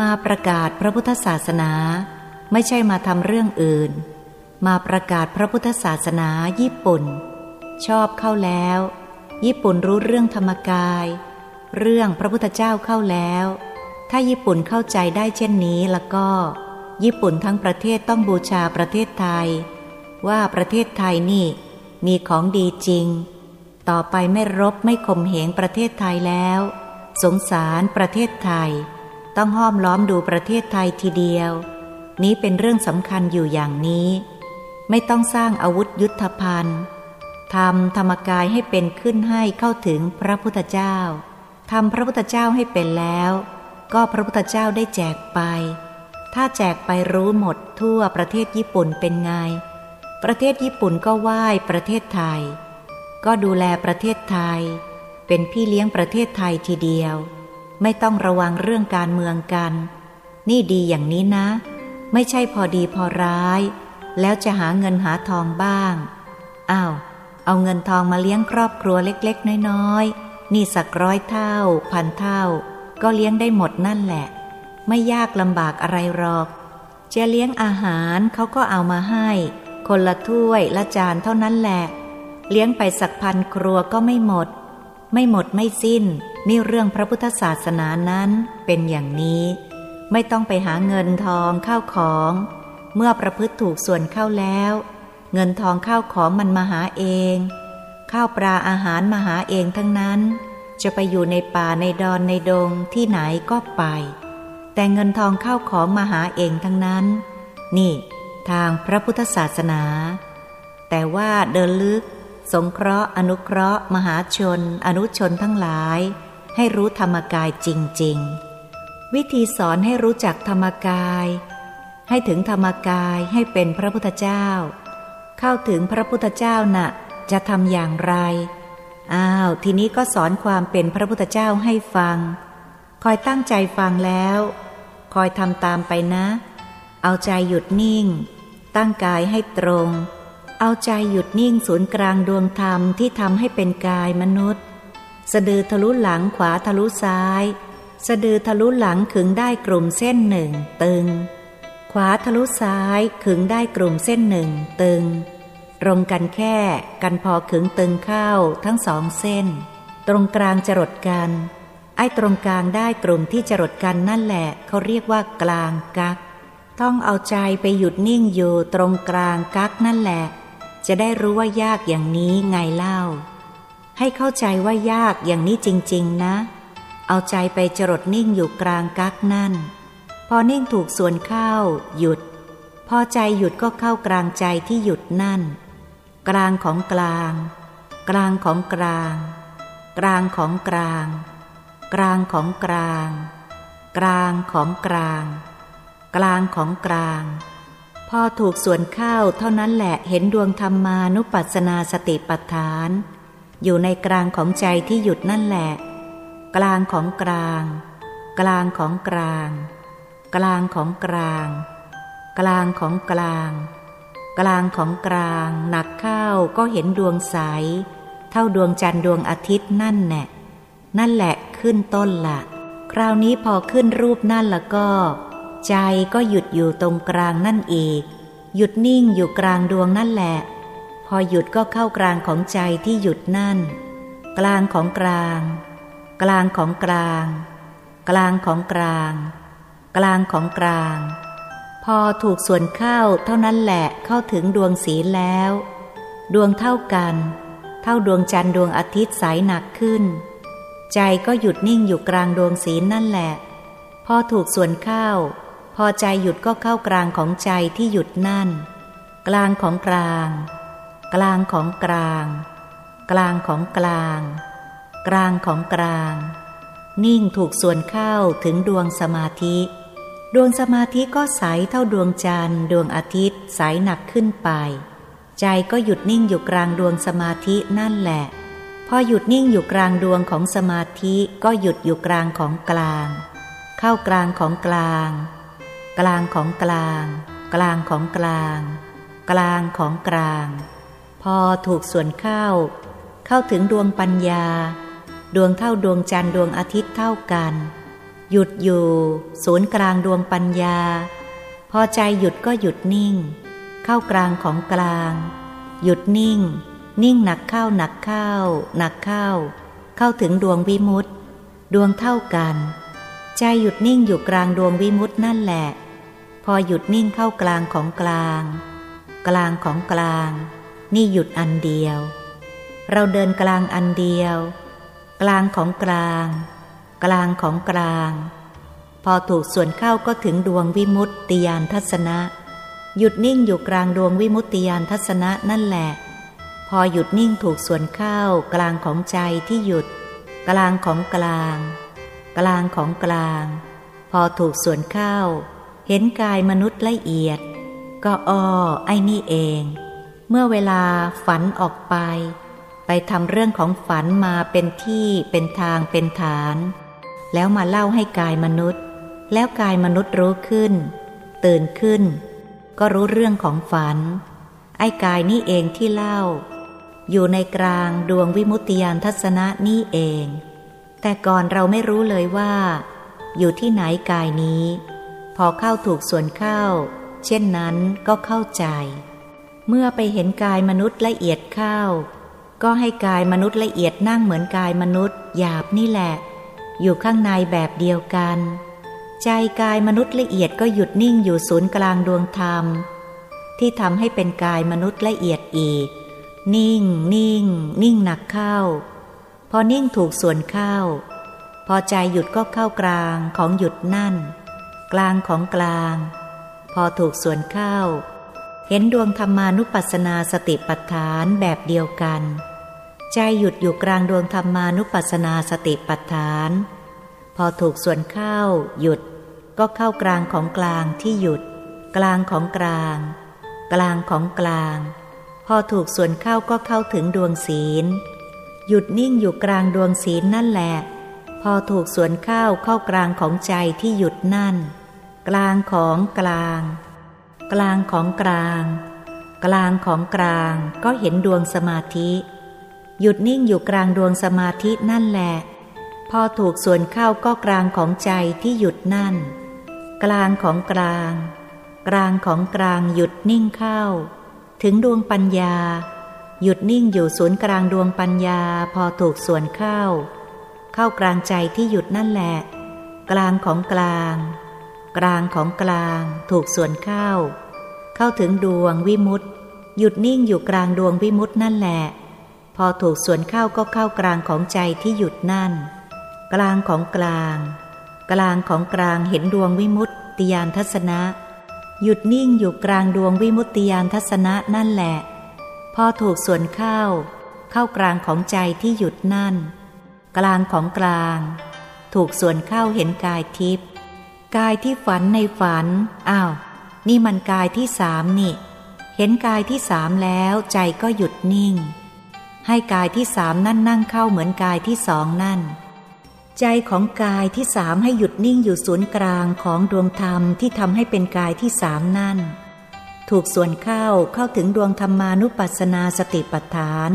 มาประกาศพระพุทธศาสนา ไม่ใช่มาทำเรื่องอื่น มาประกาศพระพุทธศาสนาญี่ปุ่น ชอบเข้าแล้ว ญี่ปุ่นรู้เรื่องธรรมกาย เรื่องพระพุทธเจ้าเข้าแล้ว ถ้าญี่ปุ่นเข้าใจได้เช่นนี้แล้วก็ ญี่ปุ่นทั้งประเทศต้องบูชาประเทศไทย ว่าประเทศไทยนี่ มีของดีจริง ต่อไปไม่รบไม่ข่มเหงประเทศไทยแล้ว สงสารประเทศไทย ต้องห้อมล้อมดูประเทศไทยทีเดียว นี้เป็นเรื่องสำคัญอยู่อย่างนี้ ไม่ต้องสร้างอาวุธยุทธภัณฑ์ทำธรรมกายให้เป็นขึ้นให้เข้าถึงพระพุทธเจ้า ทำพระพุทธเจ้าให้เป็นแล้ว ก็พระพุทธเจ้าได้แจกไป ถ้าแจกไปรู้หมดทั่วประเทศญี่ปุ่นเป็นไง ประเทศญี่ปุ่นก็ไหว้ประเทศไทย ก็ดูแลประเทศไทย เป็นพี่เลี้ยงประเทศไทยทีเดียว ไม่ต้องระวังเรื่องการเมืองกัน นี่ดีอย่างนี้นะ ไม่ใช่พอดีพอร้าย แล้วจะหาเงินหาทองบ้าง อ้าว เอาเงินทองมาเลี้ยงครอบครัวเล็ก ๆ น้อยๆ นี่สักร้อยเท่า พันเท่า ก็เลี้ยงได้หมดนั่นแหละ ไม่ยากลำบากอะไรหรอกจะเลี้ยงอาหารเขาก็เอามาให้ คนละถ้วยละจานเท่านั้นแหละ เลี้ยงไปสักพันครัวก็ไม่หมด ไม่หมดไม่สิ้น นี่เรื่องพระพุทธศาสนานั้นเป็นอย่างนี้ ไม่ต้องไปหาเงินทองข้าวของ เมื่อประพฤติถูกส่วนเข้าแล้ว เงินทองข้าวของมันมาหาเอง ข้าวปลาอาหารมาหาเองทั้งนั้น จะไปอยู่ในป่าในดอนในดงที่ไหนก็ไป แต่เงินทองข้าวของมาหาเองทั้งนั้น นี่ ทางพระพุทธศาสนา แต่ว่าเดินลึก สงเคราะห์ อนุเคราะห์ มหาชน อนุชนทั้งหลาย ให้รู้ธรรมกายจริง ๆ วิธีสอนให้รู้จักธรรมกาย ให้ถึงธรรมกายให้เป็นพระพุทธเจ้า เข้าถึงพระพุทธเจ้านะ่ะ จะทำอย่างไร อ้าว ทีนี้ก็สอนความเป็นพระพุทธเจ้าให้ฟัง คอยตั้งใจฟังแล้ว คอยทำตามไปนะ เอาใจหยุดนิ่ง ตั้งกายให้ตรง เอาใจหยุดนิ่งศูนย์กลางดวงธรรมที่ทำให้เป็นกายมนุษย์ สะดือทะลุหลังขวาทะลุซ้าย สะดือทะลุหลังขึงได้กลุ่มเส้นหนึ่งตึง ขวาทะลุซ้ายขึงได้กลุ่มเส้นหนึ่งตึง ตรงกันแค่กันพอขึงตึงเข้าทั้งสองเส้น ตรงกลางจรดกัน ไอ้ตรงกลางได้กลุ่มที่จรดกันนั่นแหละเขาเรียกว่ากลางกัก ต้องเอาใจไปหยุดนิ่งอยู่ตรงกลางกักนั่นแหละ จะได้รู้ว่ายากอย่างนี้ไงเล่า ให้เข้าใจว่ายากอย่างนี้จริง ๆ นะ เอาใจไปจรดนิ่งอยู่กลางกักนั่น พอนิ่งถูกส่วนเข้าหยุด พอใจหยุดก็เข้ากลางใจที่หยุดนั่น กลางของกลาง กลางของกลาง กลางของกลาง กลางของกลาง กลางของกลาง กลางของกลาง พอถูกส่วนเข้าเท่านั้นแหละเห็นดวงธรรมานุปัสสนาสติปัฏฐาน อยู่ในกลางของใจที่หยุดนั่นแหละ กลางของกลาง กลางของกลาง กลางของกลาง กลางของกลางกลาง กลางของกลางหนักเข้าก็เห็นดวงใส เท่าดวงจันทร์ดวงอาทิตย์นั่นแหละนั่นแหละขึ้นต้นละคราวนี้พอขึ้นรูปนั่นแล้วก็ ใจก็หยุดอยู่ตรงกลางนั่นอีก หยุดนิ่งอยู่กลางดวงนั่นแหละ พอหยุดก็เข้ากลางของใจที่หยุดนั่น กลางของกลาง กลางของกลาง กลางของกลาง กลางของกลาง พอถูกส่วนเข้าเท่านั้นแหละเข้าถึงดวงสีแล้ว ดวงเท่ากัน เท่าดวงจันทร์ดวงอาทิตย์ใสหนักขึ้น ใจก็หยุดนิ่งอยู่กลางดวงสีนั่นแหละ พอถูกส่วนเข้าพอใจหยุดก็เข้ากลางของใจที่หยุดนั่น กลางของกลาง กลางของกลาง กลางของกลาง กลางของกลาง นิ่งถูกส่วนเข้าถึงดวงสมาธิ ดวงสมาธิก็ใสเท่าดวงจันทร์ดวงอาทิตย์ใสหนักขึ้นไป ใจก็หยุดนิ่งอยู่กลางดวงสมาธินั่นแหละ พอหยุดนิ่งอยู่กลางดวงของสมาธิก็หยุดอยู่กลางของกลาง เข้ากลางของกลาง กลางของกลาง กลางของกลาง กลางของกลาง พอถูกส่วนเข้า เข้าถึงดวงปัญญา ดวงเท่าดวงจันทร์ดวงอาทิตย์เท่ากัน หยุดอยู่ ศูนย์กลางดวงปัญญา พอใจหยุดก็หยุดนิ่ง เข้ากลางของกลาง หยุดนิ่ง นิ่งหนักเข้าหนักเข้า หนักเข้า เข้าถึงดวงวิมุตต์ดวงเท่ากัน ใจหยุดนิ่งอยู่กลางดวงวิมุตต์นั่นแหละ พอหยุดนิ่งเข้ากลางของกลาง กลางของกลาง นี่หยุดอันเดียว เราเดินกลางอันเดียว กลางของกลาง กลางของกลาง พอถูกส่วนเข้าก็ถึงดวงวิมุตติยานทัศนะ หยุดนิ่งอยู่กลางดวงวิมุตติยานทัศนะนั่นแหละ พอหยุดนิ่งถูกส่วนเข้ากลางของใจที่หยุด กลางของกลาง กลางของกลาง พอถูกส่วนเข้า เห็นกายมนุษย์ละเอียด ก็อ้อไอ้นี่เอง เมื่อเวลาฝันออกไปไปทำเรื่องของฝันมาเป็นที่เป็นทางเป็นฐาน แล้วมาเล่าให้กายมนุษย์ แล้วกายมนุษย์รู้ขึ้น ตื่นขึ้น ก็รู้เรื่องของฝัน ไอ้กายนี่เองที่เล่า อยู่ในกลางดวงวิมุตติยานทัศนะนี่เอง แต่ก่อนเราไม่รู้เลยว่า อยู่ที่ไหนกายนี้ พอเข้าถูกส่วนเข้า เช่นนั้นก็เข้าใจ เมื่อไปเห็นกายมนุษย์ละเอียดเข้า ก็ให้กายมนุษย์ละเอียดนั่งเหมือนกายมนุษย์หยาบนี่แหละ อยู่ข้างในแบบเดียวกัน ใจกายมนุษย์ละเอียดก็หยุดนิ่งอยู่ศูนย์กลางดวงธรรม ที่ทำให้เป็นกายมนุษย์ละเอียดอีก นิ่ง นิ่ง นิ่งหนักเข้า พอนิ่งถูกส่วนเข้า พอใจหยุดก็เข้ากลางของหยุดนั่น กลางของกลาง พอถูกส่วนเข้า เห็นดวงธรรมานุปัสสนาสติปัฏฐานแบบเดียวกัน ใจหยุดอยู่กลางดวงธรรมานุปัสสนาสติปัฏฐาน พอถูกส่วนเข้าหยุด ก็เข้ากลางของกลางที่หยุด กลางของกลาง กลางของกลาง พอถูกส่วนเข้าก็เข้าถึงดวงศีล หยุดนิ่งอยู่กลางดวงศีลนั่นแหละ พอถูกส่วนเข้าเข้ากลางของใจที่หยุดนั่น กลางของกลาง กลางของกลาง กลางของกลางก็เห็นดวงสมาธิ หยุดนิ่งอยู่กลางดวงสมาธินั่นแหละ พอถูกส่วนเข้าก็กลางของใจที่หยุดนั่น กลางของกลาง กลางของกลางหยุดนิ่งเข้า ถึงดวงปัญญา หยุดนิ่งอยู่ศูนย์กลางดวงปัญญา พอถูกส่วนเข้า เข้ากลางใจที่หยุดนั่นแหละ กลางของกลาง กลางของกลางถูกส่วนเข้า เข้าถึงดวงวิมุตตหยุดนิ่งอยู่กลางดวงวิมุตตนั่นแหละ พอถูกส่วนเข้าก็เข้ากลางของใจที่หยุดนั่น กลางของกลาง กลางของกลางเห็นดวงวิมุตติยานทัศนะ หยุดนิ่งอยู่กลางดวงวิมุตติยานทัศนะนั่นแหละ พอถูกส่วนเข้า เข้ากลางของใจที่หยุดนั่น กลางของกลาง ถูกส่วนเข้าเห็นกายทิพย์กายที่ฝันในฝันอ้าวนี่มันกายที่สามนี่ เห็นกายที่สามแล้วใจก็หยุดนิ่ง ให้กายที่สามนั่นนั่งเข้าเหมือนกายที่สองนั่น ใจของกายที่สามให้หยุดนิ่งอยู่ศูนย์กลางของดวงธรรมที่ทำให้เป็นกายที่สามนั่น ถูกส่วนเข้าเข้าถึงดวงธรรมานุปัสสนาสติปัฏฐาน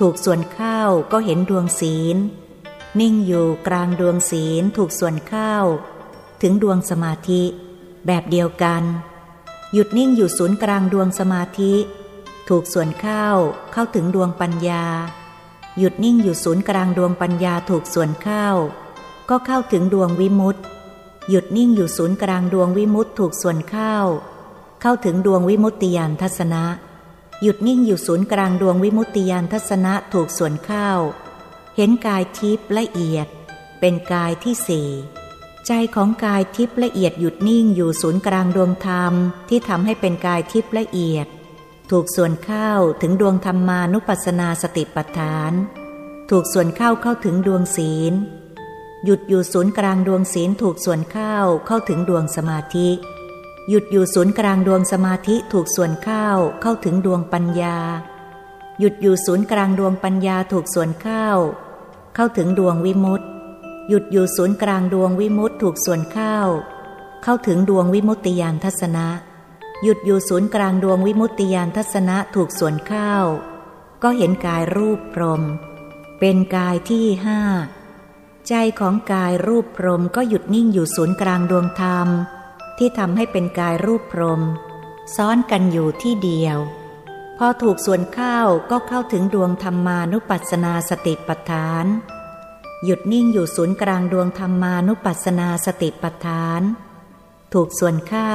ถูกส่วนเข้าก็เห็นดวงศีล นิ่งอยู่กลางดวงศีลถูกส่วนเข้า ถึงดวงสมาธิ แบบเดียวกัน หยุดนิ่งอยู่ศูนย์กลางดวงสมาธิ ถูกส่วนเข้าเข้าถึงดวงปัญญา หยุดนิ่งอยู่ศูนย์กลางดวงปัญญาถูกส่วนเข้า ก็เข้าถึงดวงวิมุตติ หยุดนิ่งอยู่ศูนย์กลางดวงวิมุตติถูกส่วนเข้า เข้าถึงดวงวิมุตติยานทัศนะ หยุดนิ่งอยู่ศูนย์กลางดวงวิมุตติยานทัศนะถูกส่วนเข้า เห็นกายทิพย์ละเอียด เป็นกายที่สี่ใจของกายทิพย์ละเอียดหยุดนิ่งอยู่ศูนย์กลางดวงธรรมที่ทำให้เป็นกายทิพย์ละเอียด ถูกส่วนเข้าถึงดวงธรรมานุปัสสนาสติปัฏฐาน ถูกส่วนเข้าเข้าถึงดวงศีล หยุดอยู่ศูนย์กลางดวงศีลถูกส่วนเข้าเข้าถึงดวงสมาธิ หยุดอยู่ศูนย์กลางดวงสมาธิถูกส่วนเข้าเข้าถึงดวงปัญญา หยุดอยู่ศูนย์กลางดวงปัญญาถูกส่วนเข้า เข้าถึงดวงวิมุตติหยุดอยู่ศูนย์กลางดวงวิมุตติถูกส่วนเข้า เข้าถึงดวงวิมุตติยานทัศนะ หยุดอยู่ศูนย์กลางดวงวิมุตติยานทัศนะถูกส่วนเข้าก็เห็นกายรูปพรม เป็นกายที่ห้าใจของกายรูปพรมก็หยุดนิ่งอยู่ศูนย์กลางดวงธรรม ที่ทำให้เป็นกายรูปพรม ซ้อนกันอยู่ที่เดียว พอถูกส่วนเข้าก็เข้าถึงดวงธรรมานุปัสสนาสติปัฏฐาน หยุดนิ่งอยู่ศูนย์กลางดวงธรรมานุปัสสนาสติปัฏฐาน ถูกส่วนเข้า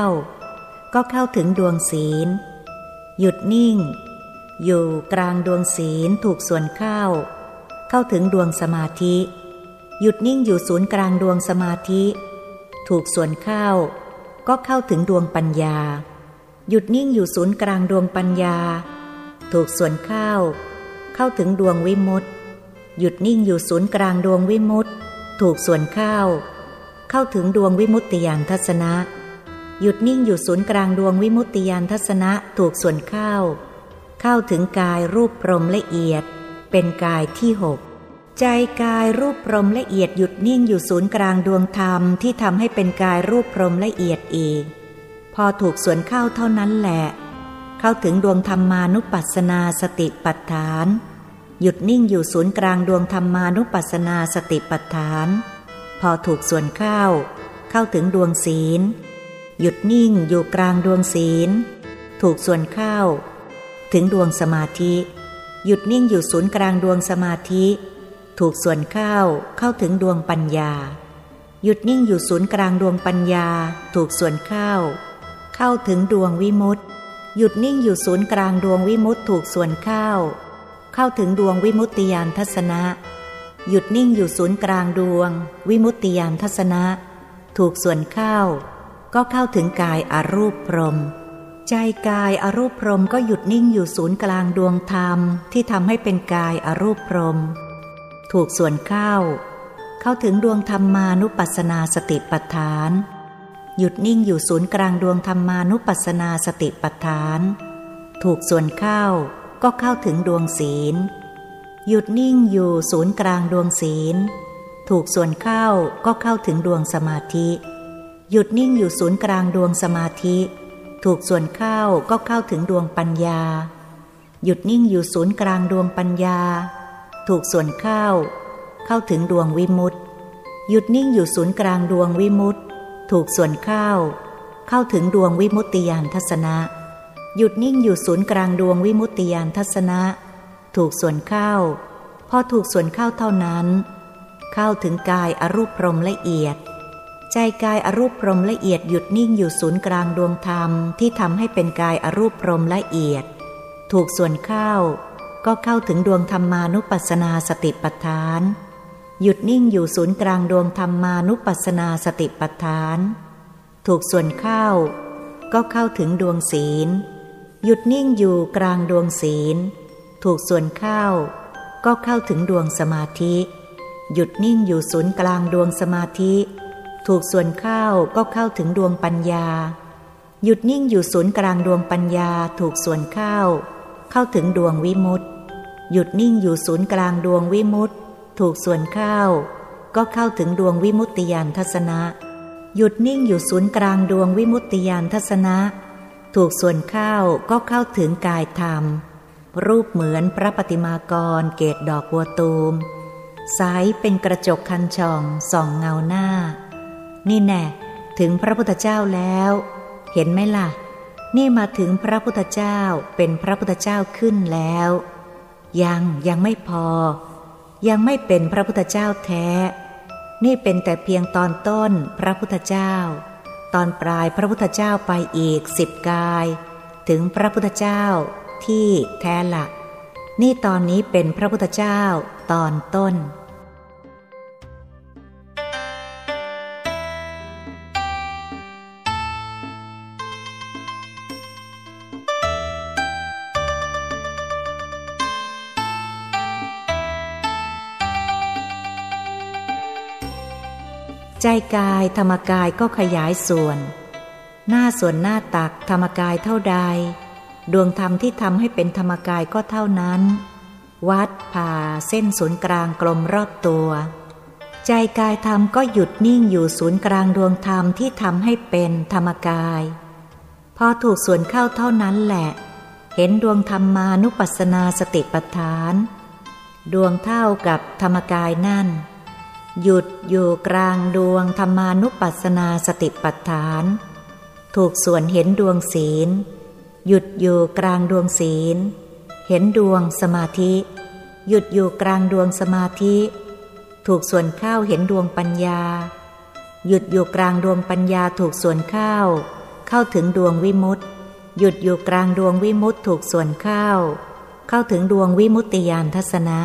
ก็เข้าถึงดวงศีล หยุดนิ่ง อยู่กลางดวงศีลถูกส่วนเข้า เข้าถึงดวงสมาธิ หยุดนิ่งอยู่ศูนย์กลางดวงสมาธิ ถูกส่วนเข้า ก็เข้าถึงดวงปัญญา หยุดนิ่งอยู่ศูนย์กลางดวงปัญญา ถูกส่วนเข้า เข้าถึงดวงวิมุตติ หยุดนิ่งอยู่ศูนย์กลางดวงวิมุตต์ถูกส่วนเข้า เข้าถึงดวงวิมุตติยานทัศนะ หยุดนิ่งอยู่ศูนย์กลางดวงวิมุตติยานทัศนะถูกส่วนเข้า เข้าถึงกายรูปพรมละเอียด เป็นกายที่หกใจกายรูปพรมละเอียดหยุดนิ่งอยู่ศูนย์กลางดวงธรรมที่ทำให้เป็นกายรูปพรมละเอียดอีก พอถูกส่วนเข้าเท่านั้นแหละ เข้าถึงดวงธรรมานุปัสสนาสติปัฏฐาน หยุดนิ่งอยู่ศูนย์กลางดวงธรรมานุปัสสนาสติปัฏฐาน พอถูกส่วนเข้า เข้าถึงดวงศีล หยุดนิ่งอยู่กลางดวงศีล ถูกส่วนเข้า ถึงดวงสมาธิ หยุดนิ่งอยู่ศูนย์กลางดวงสมาธิ ถูกส่วนเข้าเข้าถึงดวงปัญญา หยุดนิ่งอยู่ศูนย์กลางดวงปัญญา ถูกส่วนเข้า เข้าถึงดวงวิมุตติ หยุดนิ่งอยู่ศูนย์กลางดวงวิมุตติถูกส่วนเข้า เข้าถึงดวงวิมุตติยานทัศนะ หยุดนิ่งอยู่ศูนย์กลางดวง วิมุตติยานทัศนะ ถูกส่วนเข้า ก็เข้าถึงกายอารูปพรม ใจกายอารูปพรมก็หยุดนิ่งอยู่ศูนย์กลางดวงธรรมที่ทำให้เป็นกายอารูปพรม ถูกส่วนเข้า เข้าถึงดวงธรรมานุปัสสนาสติปัฏฐาน หยุดนิ่งอยู่ศูนย์กลางดวงธรรมานุปัสสนาสติปัฏฐาน ถูกส่วนเข้าก็เข้าถึงดวงศีล หยุดนิ่งอยู่ศูนย์กลางดวงศีล ถูกส่วนเข้าก็เข้าถึงดวงสมาธิ หยุดนิ่งอยู่ศูนย์กลางดวงสมาธิ ถูกส่วนเข้าก็เข้าถึงดวงปัญญา หยุดนิ่งอยู่ศูนย์กลางดวงปัญญา ถูกส่วนเข้า เข้าถึงดวงวิมุตติ หยุดนิ่งอยู่ศูนย์กลางดวงวิมุตติ ถูกส่วนเข้า เข้าถึงดวงวิมุตติยานทัศนะ หยุดนิ่งอยู่ศูนย์กลางดวงวิมุตติยานทัศนะ ถูกส่วนเข้าพอถูกส่วนเข้าเท่านั้น เข้าถึงกายอรูปพรมละเอียด ใจกายอรูปพรมละเอียดหยุดนิ่งอยู่ศูนย์กลางดวงธรรมที่ทำให้เป็นกายอรูปพรมละเอียด ถูกส่วนเข้า ก็เข้าถึงดวงธรรมานุปัสสนาสติปัฏฐาน หยุดนิ่งอยู่ศูนย์กลางดวงธรรมานุปัสสนาสติปัฏฐาน ถูกส่วนเข้า ก็เข้าถึงดวงศีล หยุดนิ่งอยู่กลางดวงศีล ถูกส่วนเข้า ก็เข้าถึงดวงสมาธิ หยุดนิ่งอยู่ศูนย์กลางดวงสมาธิ ถูกส่วนเข้าก็เข้าถึงดวงปัญญา หยุดนิ่งอยู่ศูนย์กลางดวงปัญญาถูกส่วนเข้าเข้าถึงดวงวิมุตติ หยุดนิ่งอยู่ศูนย์กลางดวงวิมุตติ ถูกส่วนเข้าก็เข้าถึงดวงวิมุตติยานทัศนะ หยุดนิ่งอยู่ศูนย์กลางดวงวิมุตติยานทัศนะ ถูกส่วนเข้าก็เข้าถึงกายธรรม รูปเหมือนพระปฏิมากรเกตดอกบัวตูมใสเป็นกระจกคันช่องส่องเงาหน้า นี่แน่ถึงพระพุทธเจ้าแล้ว เห็นไหมล่ะ นี่มาถึงพระพุทธเจ้าเป็นพระพุทธเจ้าขึ้นแล้ว ยังยังไม่พอ ยังไม่เป็นพระพุทธเจ้าแท้ นี่เป็นแต่เพียงตอนต้นพระพุทธเจ้า ตอนปลายพระพุทธเจ้าไปอีกสิบกาย ถึงพระพุทธเจ้าที่แท้ละนี่ตอนนี้เป็นพระพุทธเจ้าตอนต้น ใจกายธรรมกายก็ขยายส่วน หน้าส่วนหน้าตักธรรมกายเท่าใด ดวงธรรมที่ทำให้เป็นธรรมกายก็เท่านั้น วัดผ่าเส้นศูนย์กลางกลมรอบตัว ใจกายธรรมก็หยุดนิ่งอยู่ศูนย์กลางดวงธรรมที่ทำให้เป็นธรรมกาย พอถูกส่วนเข้าเท่านั้นแหละ เห็นดวงธรรมานุปัสสนาสติปัฏฐาน ดวงเท่ากับธรรมกายนั่น หยุดอยู่กลางดวงธรรมานุปัสสนาสติปัฏฐาน ถูกส่วนเห็นดวงศีล หยุดอยู่กลางดวงศีล เห็นดวงสมาธิ หยุดอยู่กลางดวงสมาธิ ถูกส่วนข้าวเห็นดวงปัญญา หยุดอยู่กลางดวงปัญญาถูกส่วนข้าว เข้าถึงดวงวิมุตติ หยุดอยู่กลางดวงวิมุตติถูกส่วนข้าว เข้าถึงดวงวิมุตติยานทัศนะ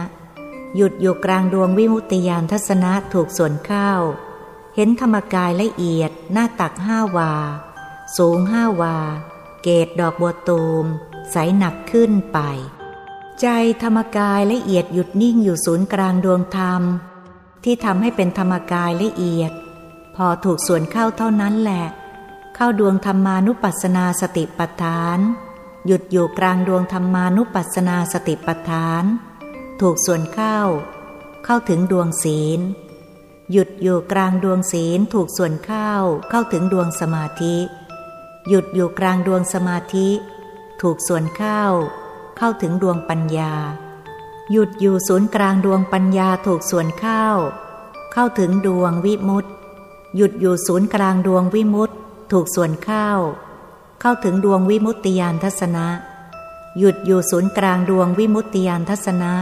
หยุดอยู่กลางดวงวิมุตติยานทัศนะถูกส่วนเข้า เห็นธรรมกายละเอียดหน้าตักห้าวา สูงห้าวา เกตดอกบัวตูม ใสหนักขึ้นไป ใจธรรมกายละเอียดหยุดนิ่งอยู่ศูนย์กลางดวงธรรม ที่ทำให้เป็นธรรมกายละเอียด พอถูกส่วนเข้าเท่านั้นแหละ เข้าดวงธรรมานุปัสสนาสติปัฏฐาน หยุดอยู่กลางดวงธรรมานุปัสสนาสติปัฏฐาน ถูกส่วนเข้า เข้าถึงดวงศีล หยุดอยู่กลางดวงศีลถูกส่วนเข้า เข้าถึงดวงสมาธิ หยุดอยู่กลางดวงสมาธิ ถูกส่วนเข้า เข้าถึงดวงปัญญา หยุดอยู่ศูนย์กลางดวงปัญญาถูกส่วนเข้า เข้าถึงดวงวิมุตติ หยุดอยู่ศูนย์กลางดวงวิมุตติ ถูกส่วนเข้า เข้าถึงดวงวิมุตติยานทัศนะหยุดอยู่ศูนย์กลางดวงวิมุตติยานทัศนะ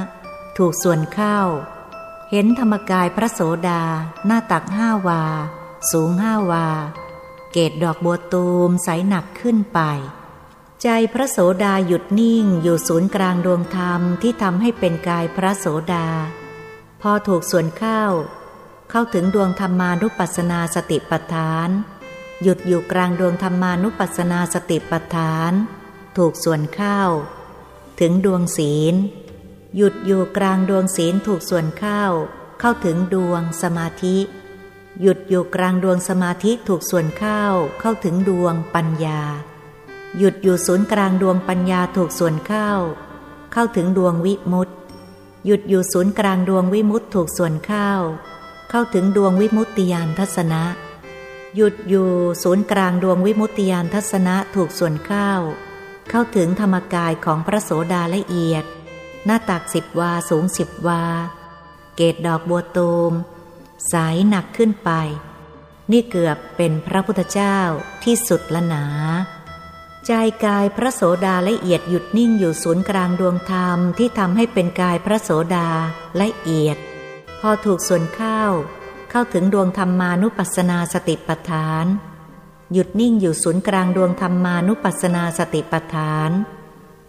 ถูกส่วนเข้า เห็นธรรมกายพระโสดา หน้าตักห้าวา สูงห้าวา เกตดอกบัวตูมใสหนักขึ้นไป ใจพระโสดาหยุดนิ่งอยู่ศูนย์กลางดวงธรรมที่ทำให้เป็นกายพระโสดา พอถูกส่วนเข้า เข้าถึงดวงธรรมานุปัสสนาสติปัฏฐาน หยุดอยู่กลางดวงธรรมานุปัสสนาสติปัฏฐาน ถูกส่วนเข้า ถึงดวงศีล หยุดอยู่กลางดวงศีลถูกส่วนเข้า เข้าถึงดวงสมาธิ หยุดอยู่กลางดวงสมาธิถูกส่วนเข้า เข้าถึงดวงปัญญา หยุดอยู่ศูนย์กลางดวงปัญญาถูกส่วนเข้า เข้าถึงดวงวิมุตติ หยุดอยู่ศูนย์กลางดวงวิมุตติถูกส่วนเข้า เข้าถึงดวงวิมุตติยานทัศนะ หยุดอยู่ศูนย์กลางดวงวิมุตติยานทัศนะถูกส่วนเข้า เข้าถึงธรรมกายของพระโสดาละเอียด หน้าตักสิบวาสูงสิบวา เกตดอกบัวตูม สายหนักขึ้นไป นี่เกือบเป็นพระพุทธเจ้าที่สุดละหนา ใจกายพระโสดาละเอียดหยุดนิ่งอยู่ศูนย์กลางดวงธรรมที่ทำให้เป็นกายพระโสดาละเอียด พอถูกส่วนเข้าเข้าถึงดวงธรรมานุปัสสนาสติปัฏฐาน หยุดนิ่งอยู่ศูนย์กลางดวงธรรมานุปัสสนาสติปัฏฐาน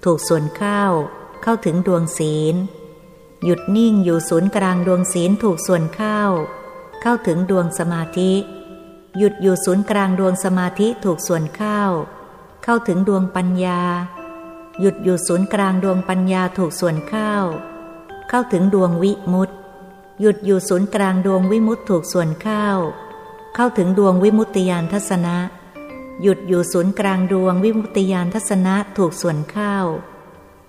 ถูกส่วนเข้า เข้าถึงดวงศีล หยุดนิ่งอยู่ศูนย์กลางดวงศีลถูกส่วนเข้า เข้าถึงดวงสมาธิ หยุดอยู่ศูนย์กลางดวงสมาธิถูกส่วนเข้า เข้าถึงดวงปัญญา หยุดอยู่ศูนย์กลางดวงปัญญาถูกส่วนเข้า เข้าถึงดวงวิมุตติ หยุดอยู่ศูนย์กลางดวงวิมุตถูกส่วนเข้า เข้าถึงดวงวิมุตติยานทัศนะหยุดอยู่ศูนย์กลางดวงวิมุตติยานทัศนะถูกส่วนเข้า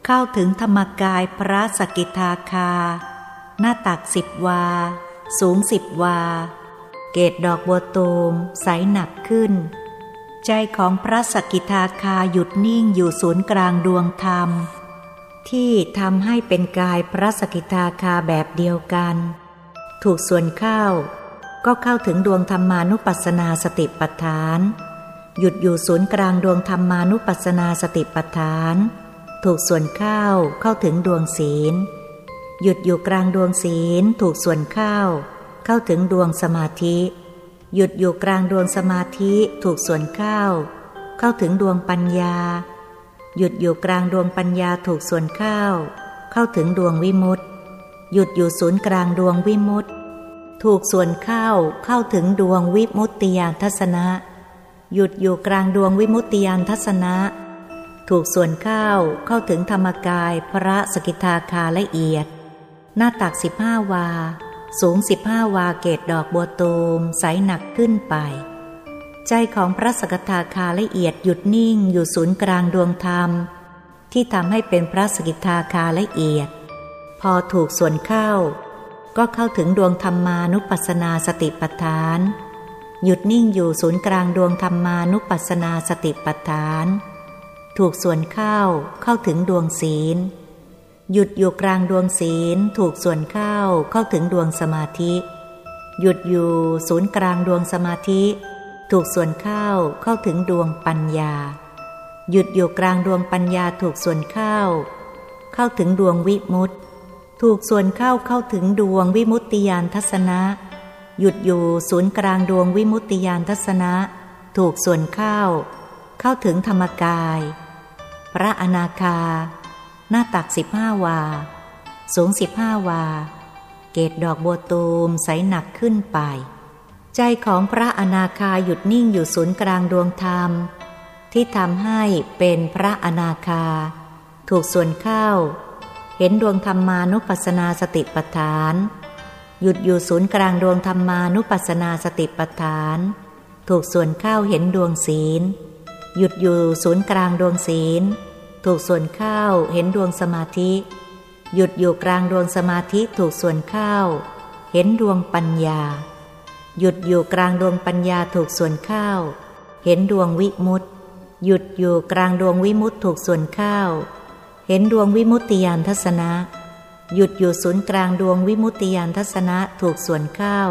เข้าถึงธรรมกายพระสกิทาคา หน้าตักสิบวา สูงสิบวา เกตดอกบัวตูมใสหนักขึ้น ใจของพระสกิทาคาหยุดนิ่งอยู่ศูนย์กลางดวงธรรม ที่ทำให้เป็นกายพระสกิทาคาแบบเดียวกัน ถูกส่วนเข้า ก็เข้าถึงดวงธรรมานุปัสสนาสติปัฏฐาน หยุดอยู่ศูนย์กลางดวงธรรมานุปัสสนาสติปัฏฐาน ถูกส่วนเข้าเข้าถึงดวงศีล หยุดอยู่กลางดวงศีลถูกส่วนเข้าเข้าถึงดวงสมาธิ หยุดอยู่กลางดวงสมาธิถูกส่วนเข้าเข้าถึงดวงปัญญา หยุดอยู่กลางดวงปัญญาถูกส่วนเข้าเข้าถึงดวงวิมุตติหยุดอยู่ศูนย์กลางดวงวิมุตติถูกส่วนเข้าเข้าถึงดวงวิมุตติยานทัศนะ หยุดอยู่กลางดวงวิมุตติยานทัศนะ ถูกส่วนเข้าเข้าถึงธรรมกายพระสกิทาคาละเอียด หน้าตักสิบห้าวา สูงสิบห้าวาเกตดอกบัวตูมใสหนักขึ้นไป ใจของพระสกทาคาละเอียดหยุดนิ่งอยู่ศูนย์กลางดวงธรรม ที่ทำให้เป็นพระสกิทาคาละเอียด พอถูกส่วนเข้า ก็เข้าถึงดวงธรรมานุปัสสนาสติปัฏฐานหยุดนิ่งอยู่ศูนย์กลางดวงธรรมานุปัสสนาสติปัฏฐาน ถูกส่วนเข้าเข้าถึงดวงศีล หยุดอยู่กลางดวงศีล ถูกส่วนเข้าเข้าถึงดวงสมาธิ หยุดอยู่ศูนย์กลางดวงสมาธิ ถูกส่วนเข้าเข้าถึงดวงปัญญา หยุดอยู่กลางดวงปัญญาถูกส่วนเข้าเข้าถึงดวงวิมุตติ ถูกส่วนเข้าเข้าถึงดวงวิมุตติยานทัศนะ หยุดอยู่ศูนย์กลางดวงวิมุตติยานทัศนะ ถูกส่วนเข้าเข้าถึงธรรมกาย พระอนาคา หน้าตักสิบห้าวา สูงสิบห้าวา เกตดอกบัวตูมใสหนักขึ้นไป ใจของพระอนาคาหยุดนิ่งอยู่ศูนย์กลางดวงธรรม ที่ทำให้เป็นพระอนาคา ถูกส่วนเข้า เห็นดวงธรรมานุปัสสนาสติปัฏฐาน หยุดอยู่ศูนย์กลางดวงธรรมานุปัสสนาสติปัฏฐาน ถูกส่วนเข้าเห็นดวงศีลหยุดอยู่ศูนย์กลางดวงศีล ถูกส่วนเข้าเห็นดวงสมาธิ หยุดอยู่กลางดวงสมาธิถูกส่วนเข้าเห็นดวงปัญญา หยุดอยู่กลางดวงปัญญาถูกส่วนข้าว เห็นดวงวิมุตตหยุดอยู่กลางดวงวิมุตตถูกส่วนข้าว เห็นดวงวิมุตติยานทัศนะ หยุดอยู่ศูนย์กลางดวงวิมุตติยานทัศนะถูกส่วนข้าว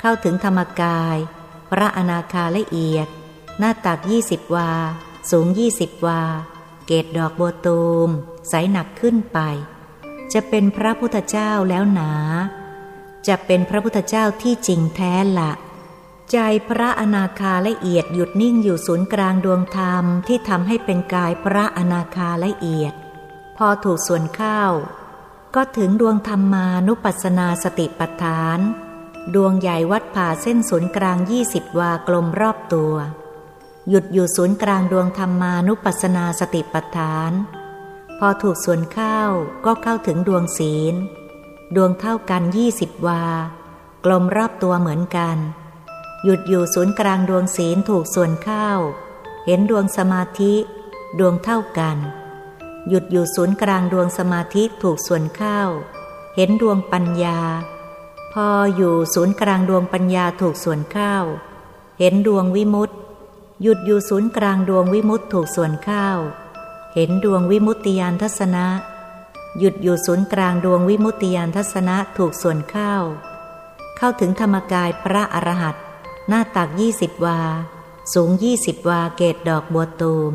เข้าถึงธรรมกาย พระอนาคาละเอียด หน้าตักยี่สิบวา สูงยี่สิบวา เกตดอกโบตูมใสหนักขึ้นไป จะเป็นพระพุทธเจ้าแล้วหนา จะเป็นพระพุทธเจ้าที่จริงแท้ละใจพระอนาคาละเอียดหยุดนิ่งอยู่ศูนย์กลางดวงธรรมที่ทำให้เป็นกายพระอนาคาละเอียด พอถูกส่วนข้าวก็ถึงดวงธรรมานุปัสสนาสติปัฏฐาน ดวงใหญ่วัดผ่าเส้นศูนย์กลางยี่สิบวากลมรอบตัว หยุดอยู่ศูนย์กลางดวงธรรมานุปัสสนาสติปัฏฐาน พอถูกส่วนเข้าก็เข้าถึงดวงศีล ดวงเท่ากันยี่สิบวา กลมรอบตัวเหมือนกัน หยุดอยู่ศูนย์กลางดวงศีลถูกส่วนเข้า เห็นดวงสมาธิ ดวงเท่ากัน หยุดอยู่ศูนย์กลางดวงสมาธิถูกส่วนเข้า เห็นดวงปัญญา พออยู่ศูนย์กลางดวงปัญญาถูกส่วนเข้า เห็นดวงวิมุตติ หยุดอยู่ศูนย์กลางดวงวิมุตถูกส่วนเข้าเห็นดวงวิมุตติยานทัศนะ หยุดอยู่ศูนย์กลางดวงวิมุตติยานทัศนะถูกส่วนเข้าเข้าถึงธรรมกายพระอรหันต์หน้าตักยี่สิบวา สูงยี่สิบวาเกตดอกบัวตูม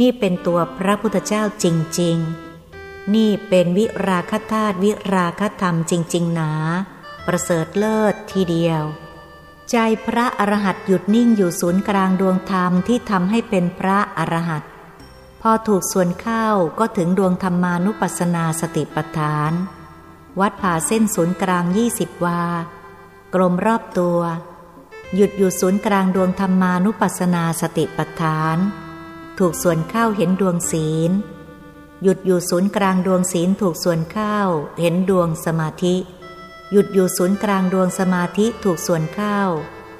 นี่เป็นตัวพระพุทธเจ้าจริง ๆ นี่เป็นวิราคธาตุวิราคธรรมจริง ๆ หนา ประเสริฐเลิศทีเดียว ใจพระอรหันต์หยุดนิ่งอยู่ศูนย์กลางดวงธรรมที่ทำให้เป็นพระอรหันต์พอถูกส่วนเข้าก็ถึงดวงธรรมานุปัสสนาสติปัฏฐาน วัดผ่าเส้นศูนย์กลางยี่สิบวา กลมรอบตัว หยุดอยู่ศูนย์กลางดวงธรรมานุปัสสนาสติปัฏฐาน ถูกส่วนเข้าเห็นดวงศีล หยุดอยู่ศูนย์กลางดวงศีลถูกส่วนเข้าเห็นดวงสมาธิ หยุดอยู่ศูนย์กลางดวงสมาธิถูกส่วนเข้า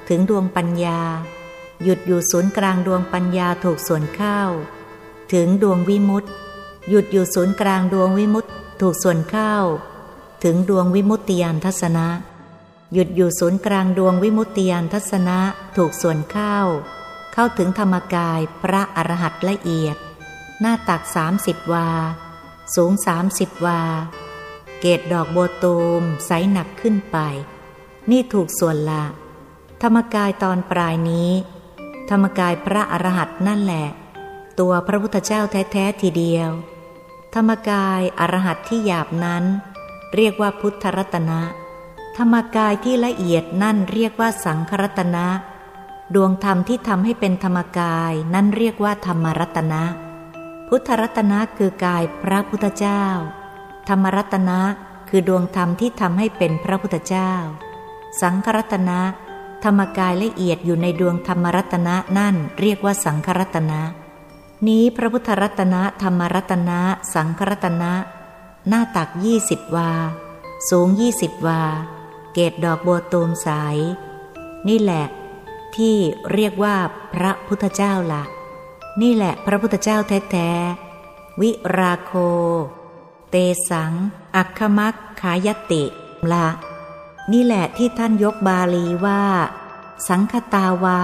ถึงดวงปัญญา หยุดอยู่ศูนย์กลางดวงปัญญาถูกส่วนเข้า ถึงดวงวิมุตติ หยุดอยู่ศูนย์กลางดวงวิมุตติถูกส่วนเข้า ถึงดวงวิมุตติยานทัศนะ หยุดอยู่ศูนย์กลางดวงวิมุตติยานทัศนะถูกส่วนเข้า เข้าถึงธรรมกายพระอรหัตละเอียด หน้าตักสามสิบวา สูงสามสิบวา เกตดอกโบตูมใสหนักขึ้นไป นี่ถูกส่วนละ ธรรมกายตอนปลายนี้ ธรรมกายพระอรหันต์นั่นแหละ ตัวพระพุทธเจ้าแท้ๆทีเดียว ธรรมกายอรหัตที่หยาบนั้น เรียกว่าพุทธรัตนะ ธรรมกายที่ละเอียดนั่นเรียกว่าสังครัตนะดวงธรรมที่ทำให้เป็นธรรมกายนั่นเรียกว่าธรรมรัตนะ พุทธรัตนะคือกายพระพุทธเจ้า ธรรมรัตนะคือดวงธรรมที่ทำให้เป็นพระพุทธเจ้า สังครัตนะธรรมกายละเอียดอยู่ในดวงธรรมรัตนะนั่นเรียกว่าสังครัตนะ นี้พระพุทธรัตนะธรรมรัตนะสังครัตนะหน้าตักยี่สิบวา สูงยี่สิบวา เกตดอกบัวตูมสาย นี่แหละ ที่เรียกว่าพระพุทธเจ้าละ นี่แหละพระพุทธเจ้าแท้ๆวิราโค เตสัง อัคคมักขายติละ นี่แหละที่ท่านยกบาลีว่า สังคตาวา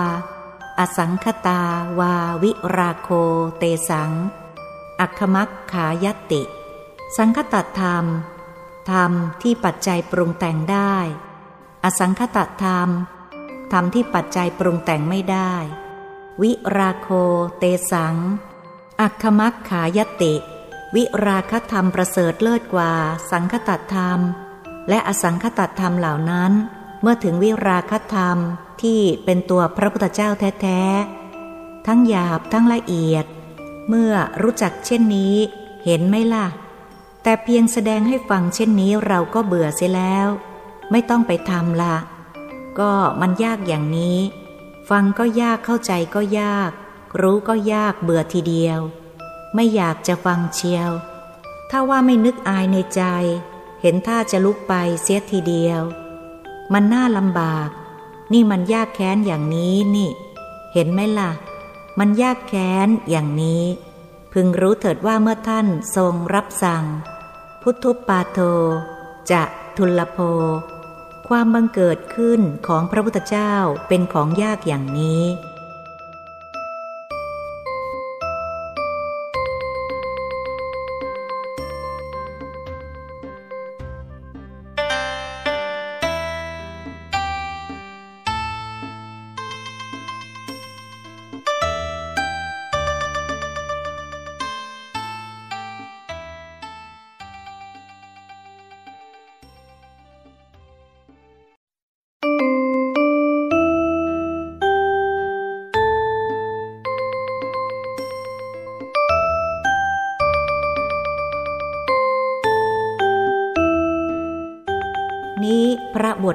อสังคตาวาวิราโคเตสัง อัคคมักขายติ สังคตธรรม ธรรมที่ปัจจัยปรุงแต่งได้ อสังคตธรรม ธรรมที่ปัจจัยปรุงแต่งไม่ได้ วิราโคเตสัง อัคคมักขายติ วิราคธรรมประเสริฐเลิศกว่า สังคตธรรม และอสังคตธรรมเหล่านั้น เมื่อถึงวิราคธรรมที่เป็นตัวพระพุทธเจ้าแท้ๆ ทั้งหยาบทั้งละเอียด เมื่อรู้จักเช่นนี้ เห็นไหมล่ะ แต่เพียงแสดงให้ฟังเช่นนี้เราก็เบื่อเสียแล้ว ไม่ต้องไปทำละก็มันยากอย่างนี้ ฟังก็ยากเข้าใจก็ยาก รู้ก็ยากเบื่อทีเดียว ไม่อยากจะฟังเชียว ถ้าว่าไม่นึกอายในใจ เห็นท่าจะลุกไปเสียทีเดียว มันน่าลำบาก นี่มันยากแค้นอย่างนี้นี่ เห็นไหมล่ะ มันยากแค้นอย่างนี้ พึงรู้เถิดว่าเมื่อท่านทรงรับสั่ง พุทธุปาโท จะทุลโภความบังเกิดขึ้นของพระพุทธเจ้าเป็นของยากอย่างนี้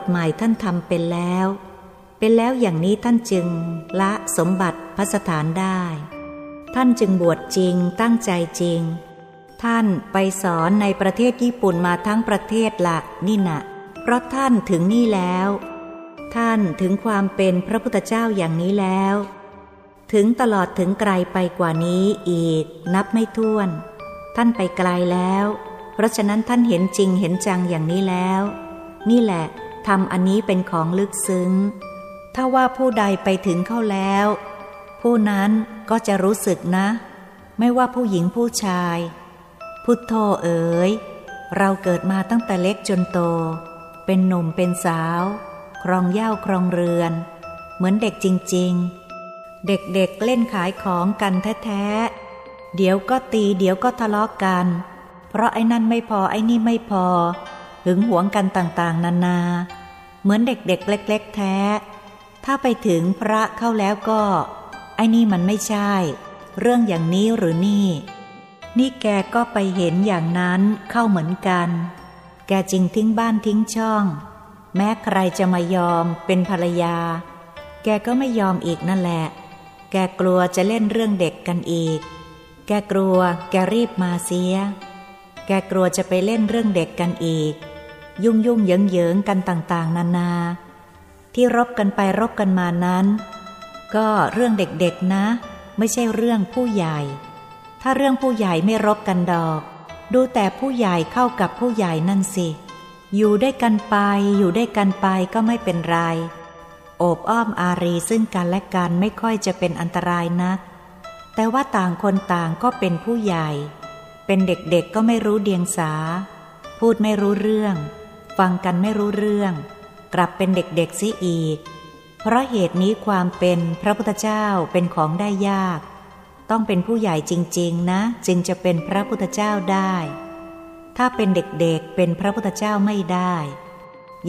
ทใหม่ท่านทำเป็นแล้ว เป็นแล้วอย่างนี้ท่านจึงละสมบัติพระสถานได้ ท่านจึงบวชจริงตั้งใจจริง ท่านไปสอนในประเทศญี่ปุ่นมาทั้งประเทศละนี่นะเพราะท่านถึงนี่แล้ว ท่านถึงความเป็นพระพุทธเจ้าอย่างนี้แล้ว ถึงตลอดถึงไกลไปกว่านี้อีก นับไม่ถ้วน ท่านไปไกลแล้ว เพราะฉะนั้นท่านเห็นจริงเห็นจังอย่างนี้แล้ว นี่แหละ ทำอันนี้เป็นของลึกซึ้ง ถ้าว่าผู้ใดไปถึงเข้าแล้ว ผู้นั้นก็จะรู้สึกนะ ไม่ว่าผู้หญิงผู้ชาย พุทโธเอ๋ย เราเกิดมาตั้งแต่เล็กจนโต เป็นหนุ่มเป็นสาว ครองเย่าครองเรือน เหมือนเด็กจริง ๆ เด็กๆเเล่นขายของกันแท้ๆ เดี๋ยวก็ตีเดี๋ยวก็ทะเลาะกกัน เพราะไอ้นั่นไม่พอไอ้นี่ไม่พอ หึงหวงกันต่างๆ นานา เหมือนเด็กๆ เล็ก ๆ แท้ ถ้าไปถึงพระเข้าแล้วก็ ไอ้นี่มันไม่ใช่ เรื่องอย่างนี้หรือนี่ นี่แกก็ไปเห็นอย่างนั้นเข้าเหมือนกัน แกจริงทิ้งบ้านทิ้งช่อง แม้ใครจะมายอมเป็นภรรยา แกก็ไม่ยอมอีกนั่นแหละ แกกลัวจะเล่นเรื่องเด็กกันอีก แกกลัว แกรีบมาเสีย แกกลัวจะไปเล่นเรื่องเด็กกันอีก ยุ่งยุ่งเยิงเยิงกันต่างๆ นานา ที่รบกันไปรบกันมานั้น ก็เรื่องเด็กๆนะ ไม่ใช่เรื่องผู้ใหญ่ ถ้าเรื่องผู้ใหญ่ไม่รบกันดอก ดูแต่ผู้ใหญ่เข้ากับผู้ใหญ่นั่นสิ อยู่ได้กันไป อยู่ได้กันไปก็ไม่เป็นไร โอบอ้อมอารีซึ่งกันและกันไม่ค่อยจะเป็นอันตรายนัก แต่ว่าต่างคนต่างก็เป็นผู้ใหญ่ เป็นเด็กๆก็ไม่รู้เดียงสาพูดไม่รู้เรื่อง ฟังกันไม่รู้เรื่อง กลับเป็นเด็กๆซิอีก เพราะเหตุนี้ความเป็นพระพุทธเจ้าเป็นของได้ยาก ต้องเป็นผู้ใหญ่จริง ๆ นะ จึงจะเป็นพระพุทธเจ้าได้ ถ้าเป็นเด็กๆเป็นพระพุทธเจ้าไม่ได้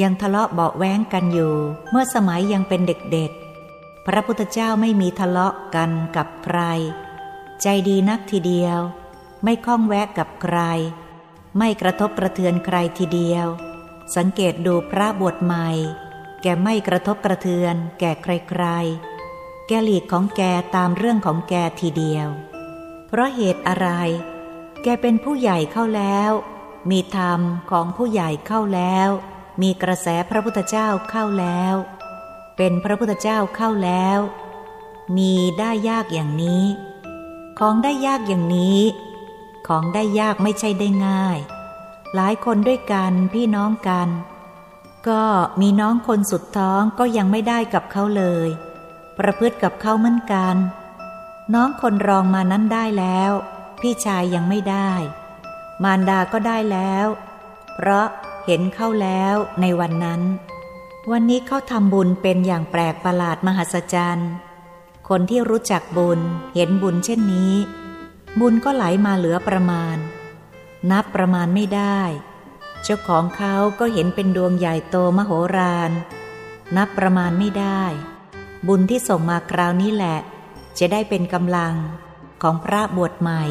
ยังทะเลาะเบาแว้งกันอยู่ เมื่อสมัยยังเป็นเด็กๆ พระพุทธเจ้าไม่มีทะเลาะกันกับใคร ใจดีนักทีเดียว ไม่ข้องแวะกับใคร ไม่กระทบกระเทือนใครทีเดียว สังเกตดูพระบวชใหม่ แกไม่กระทบกระเทือน แก่ใครๆ แกหลีกของแกตามเรื่องของแกทีเดียว เพราะเหตุอะไร แกเป็นผู้ใหญ่เข้าแล้ว มีธรรมของผู้ใหญ่เข้าแล้ว มีกระแสพระพุทธเจ้าเข้าแล้ว เป็นพระพุทธเจ้าเข้าแล้ว มีได้ยากอย่างนี้ ของได้ยากอย่างนี้ ของได้ยากไม่ใช่ได้ง่าย หลายคนด้วยกันพี่น้องกัน ก็มีน้องคนสุดท้องก็ยังไม่ได้กับเขาเลย ประพฤติกับเขาเหมือนกัน น้องคนรองมานั้นได้แล้ว พี่ชายยังไม่ได้ มารดาก็ได้แล้ว เพราะเห็นเข้าแล้วในวันนั้น วันนี้เขาทำบุญเป็นอย่างแปลกประหลาดมหัศจรรย์ คนที่รู้จักบุญเห็นบุญเช่นนี้ บุญก็ไหลมาเหลือประมาณ นับประมาณไม่ได้ เจ้าของเขาก็เห็นเป็นดวงใหญ่โตมโหฬารนับประมาณไม่ได้ บุญที่ส่งมาคราวนี้แหละ จะได้เป็นกำลังของพระบวชใหม่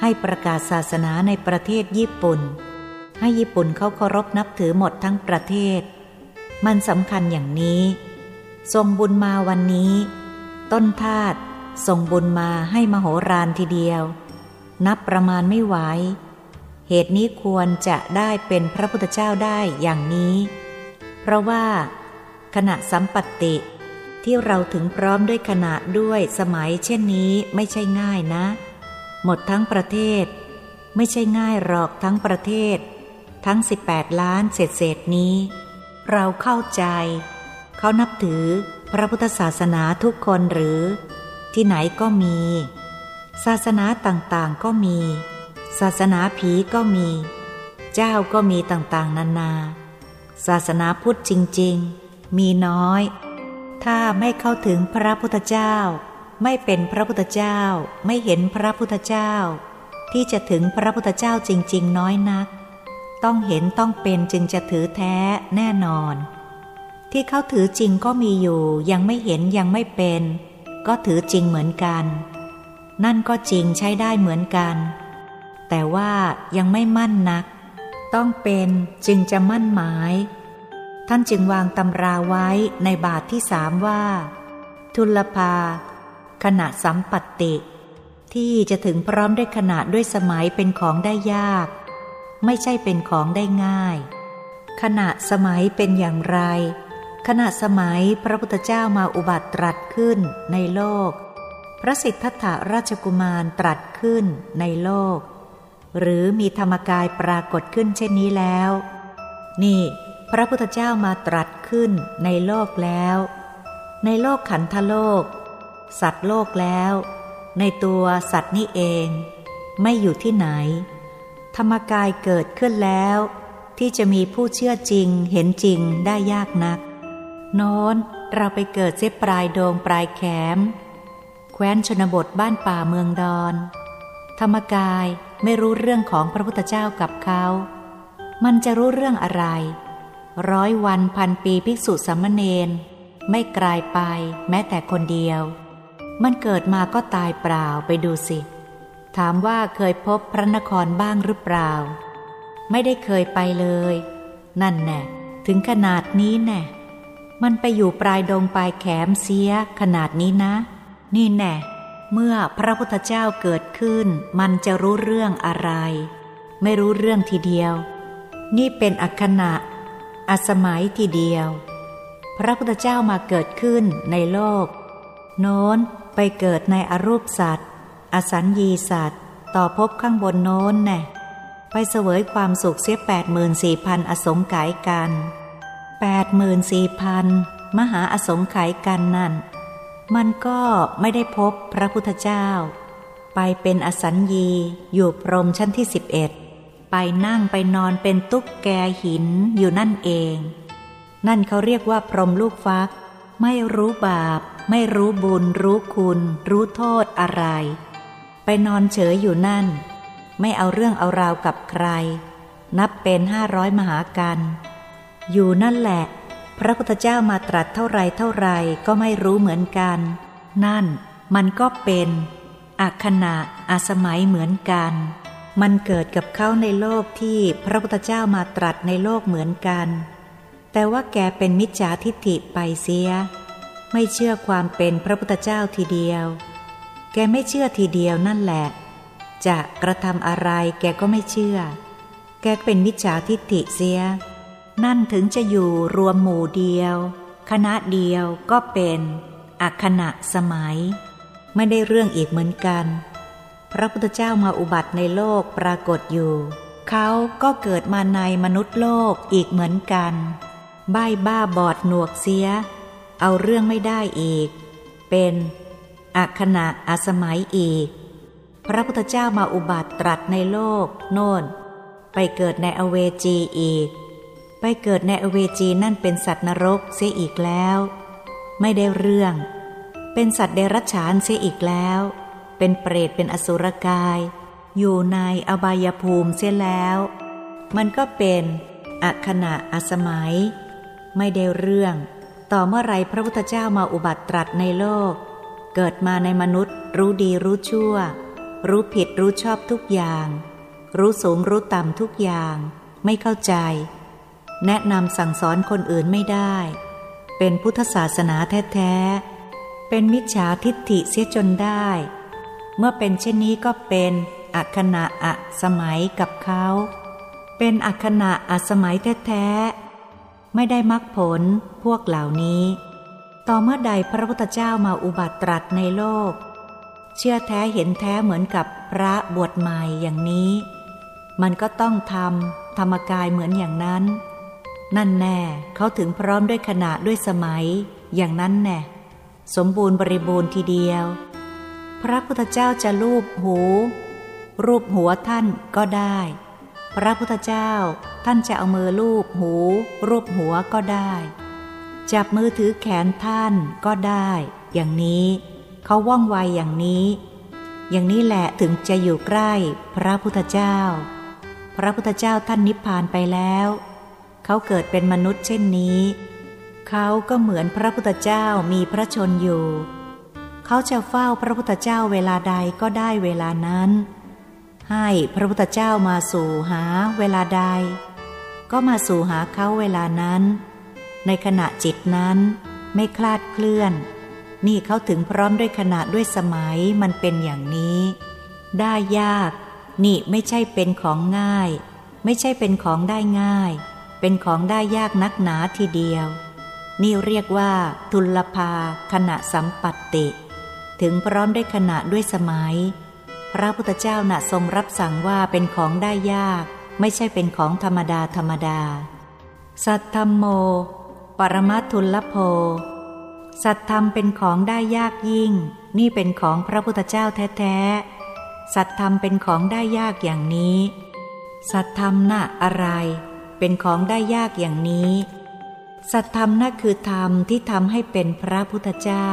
ให้ประกาศศาสนาในประเทศญี่ปุ่น ให้ญี่ปุ่นเขาเคารพนับถือหมดทั้งประเทศ มันสำคัญอย่างนี้ส่งบุญมาวันนี้ ต้นทาตุส่งบุญมาให้มโหฬารทีเดียว นับประมาณไม่ไหว เหตุนี้ควรจะได้เป็นพระพุทธเจ้าได้อย่างนี้ เพราะว่า ขณะสัมปตติที่เราถึงพร้อมด้วยขณะด้วยสมัยเช่นนี้ไม่ใช่ง่ายนะ หมดทั้งประเทศ ไม่ใช่ง่ายหรอกทั้งประเทศ ทั้ง 18 ล้านเศษเศษนี้ เราเข้าใจ เขานับถือพระพุทธศาสนาทุกคนหรือ ที่ไหนก็มี ศาสนาต่างๆก็มี ศาสนาผีก็มี เจ้าก็มีต่างๆ นานา ศาสนาพุทธจริง ๆ มีน้อย ถ้าไม่เข้าถึงพระพุทธเจ้า ไม่เป็นพระพุทธเจ้า ไม่เห็นพระพุทธเจ้า ที่จะถึงพระพุทธเจ้าจริง ๆ น้อยนัก ต้องเห็นต้องเป็นจึงจะถือแท้แน่นอน ที่เขาถือจริงก็มีอยู่ ยังไม่เห็นยังไม่เป็น ก็ถือจริงเหมือนกัน นั่นก็จริงใช้ได้เหมือนกัน แต่ว่ายังไม่มั่นนัก ต้องเป็นจึงจะมั่นหมาย ท่านจึงวางตำราไว้ในบาทที่สามว่า ทุลภาขณะสัมปัตติ ที่จะถึงพร้อมด้วยขณะด้วยสมัยเป็นของได้ยาก ไม่ใช่เป็นของได้ง่าย ขณะสมัยเป็นอย่างไร ขณะสมัยพระพุทธเจ้ามาอุบัติตรัสขึ้นในโลก พระสิทธัตถราชกุมารตรัสขึ้นในโลก หรือมีธรรมกายปรากฏขึ้นเช่นนี้แล้ว นี่ พระพุทธเจ้ามาตรัสขึ้นในโลกแล้ว ในโลกขันธโลก สัตว์โลกแล้ว ในตัวสัตว์นี่เอง ไม่อยู่ที่ไหน ธรรมกายเกิดขึ้นแล้ว ที่จะมีผู้เชื่อจริงเห็นจริงได้ยากนัก โน้นเราไปเกิดเสียปลายโดงปลายแขม แคว้นชนบทบ้านป่าเมืองดอน ธรรมกาย ไม่รู้เรื่องของพระพุทธเจ้ากับเขา มันจะรู้เรื่องอะไร ร้อยวันพันปีภิกษุสัมมเนนไม่กลายไปแม้แต่คนเดียว มันเกิดมาก็ตายเปล่าไปดูสิ ถามว่าเคยพบพระนครบ้างหรือเปล่า ไม่ได้เคยไปเลย นั่นแน่ถึงขนาดนี้แน่ มันไปอยู่ปลายดงปลายแขมเสียขนาดนี้นะ นี่แน่ เมื่อพระพุทธเจ้าเกิดขึ้น มันจะรู้เรื่องอะไร ไม่รู้เรื่องทีเดียว นี่เป็นอักขณะอสมัยทีเดียว พระพุทธเจ้ามาเกิดขึ้นในโลก โน้นไปเกิดในอรูปสัตว์ อสัญญีสัตว์ ต่อพบข้างบนโน้นแน่ไปเสวยความสุขเสียแปดหมื่นสี่พันอสงไขยกันแปดหมื่นสี่พันมหาอสงไขยกันนั่น มันก็ไม่ได้พบพระพุทธเจ้า ไปเป็นอสัญญีอยู่พรมชั้นที่สิบเอ็ดไปนั่งไปนอนเป็นตุ๊กแกหินอยู่นั่นเอง นั่นเขาเรียกว่าพรมลูกฟัก ไม่รู้บาป ไม่รู้บุญ รู้คุณ รู้โทษอะไร ไปนอนเฉยอยู่นั่น ไม่เอาเรื่องเอาราวกับใคร นับเป็นห้าร้อยมหากัน อยู่นั่นแหละ พระพุทธเจ้ามาตรัสเท่าไรเท่าไรก็ไม่รู้เหมือนกัน นั่นมันก็เป็นอักขณะอาสมัยเหมือนกัน มันเกิดกับเขาในโลกที่พระพุทธเจ้ามาตรัสในโลกเหมือนกัน แต่ว่าแกเป็นมิจฉาทิฏฐิไปเสีย ไม่เชื่อความเป็นพระพุทธเจ้าทีเดียว แกไม่เชื่อทีเดียวนั่นแหละ จะกระทำอะไรแกก็ไม่เชื่อ แกเป็นมิจฉาทิฏฐิเสีย นั่นถึงจะอยู่รวมหมู่เดียว คณะเดียวก็เป็นอักขณะสมัย ไม่ได้เรื่องอีกเหมือนกัน พระพุทธเจ้ามาอุบัติในโลกปรากฏอยู่ เขาก็เกิดมาในมนุษย์โลกอีกเหมือนกัน ใบ้บ้าบอดหนวกเสีย เอาเรื่องไม่ได้อีก เป็นอักขณะอสมัยอีก พระพุทธเจ้ามาอุบัติตรัสในโลก โน่น ไปเกิดในอเวจีอีก ไปเกิดในอเวจีนั่นเป็นสัตว์นรกเสียอีกแล้ว ไม่ได้เรื่อง เป็นสัตว์เดรัจฉานเสียอีกแล้ว เป็นเปรตเป็นอสุรกาย อยู่ในอบายภูมิเสียแล้ว มันก็เป็นอักขณะอสมัย ไม่ได้เรื่อง ต่อเมื่อไรพระพุทธเจ้ามาอุบัติตรัสในโลก เกิดมาในมนุษย์ รู้ดีรู้ชั่ว รู้ผิดรู้ชอบทุกอย่าง รู้สูงรู้ต่ำทุกอย่าง ไม่เข้าใจ แนะนำสั่งสอนคนอื่นไม่ได้ เป็นพุทธศาสนาแท้ๆ เป็นมิจฉาทิฏฐิเสียจนได้ เมื่อเป็นเช่นนี้ก็เป็นอัคณะอะสมัยกับเขา เป็นอัคณะอะสมัยแท้ๆ ไม่ได้มรรคผลพวกเหล่านี้ ต่อเมื่อใดพระพุทธเจ้ามาอุบัติตรัสในโลก เชื่อแท้เห็นแท้เหมือนกับพระบวชใหม่อย่างนี้ มันก็ต้องทำธรรมกายเหมือนอย่างนั้น นั่นแน่เขาถึงพร้อมด้วยขณะด้วยสมัย อย่างนั้นแน่สมบูรณ์บริบูรณ์ทีเดียว พระพุทธเจ้าจะรูปหู รูปหัวท่านก็ได้ พระพุทธเจ้าท่านจะเอามือลูบหู รูปหัวก็ได้ จับมือถือแขนท่านก็ได้ อย่างนี้เขาว่องไวอย่างนี้ อย่างนี้แหละถึงจะอยู่ใกล้ พระพุทธเจ้า พระพุทธเจ้าท่านนิพพานไปแล้ว เขาเกิดเป็นมนุษย์เช่นนี้ เขาก็เหมือนพระพุทธเจ้ามีพระชนอยู่ เขาจะเฝ้าพระพุทธเจ้าเวลาใดก็ได้เวลานั้น ให้พระพุทธเจ้ามาสู่หาเวลาใด ก็มาสู่หาเขาเวลานั้น ในขณะจิตนั้นไม่คลาดเคลื่อน นี่เขาถึงพร้อมด้วยขณะด้วยสมัยมันเป็นอย่างนี้ ได้ยาก นี่ไม่ใช่เป็นของง่าย ไม่ใช่เป็นของได้ง่าย เป็นของได้ยากนักหนาทีเดียว นี่เรียกว่า ทุลภาขณะสัมปัตติ ถึงพร้อมด้วยขณะด้วยสมัย พระพุทธเจ้าน่ะทรงรับสั่งว่าเป็นของได้ยาก ไม่ใช่เป็นของธรรมดาธรรมดา สัทธรรมโม ปรมัตทุลโพสัตธรรมเป็นของได้ยากยิ่ง นี่เป็นของพระพุทธเจ้าแท้ๆ สัตธรรมเป็นของได้ยากอย่างนี้ สัตธรรมน่ะอะไร เป็นของได้ยากอย่างนี้ สัตธรรมน่ะคือธรรมที่ทำให้เป็นพระพุทธเจ้า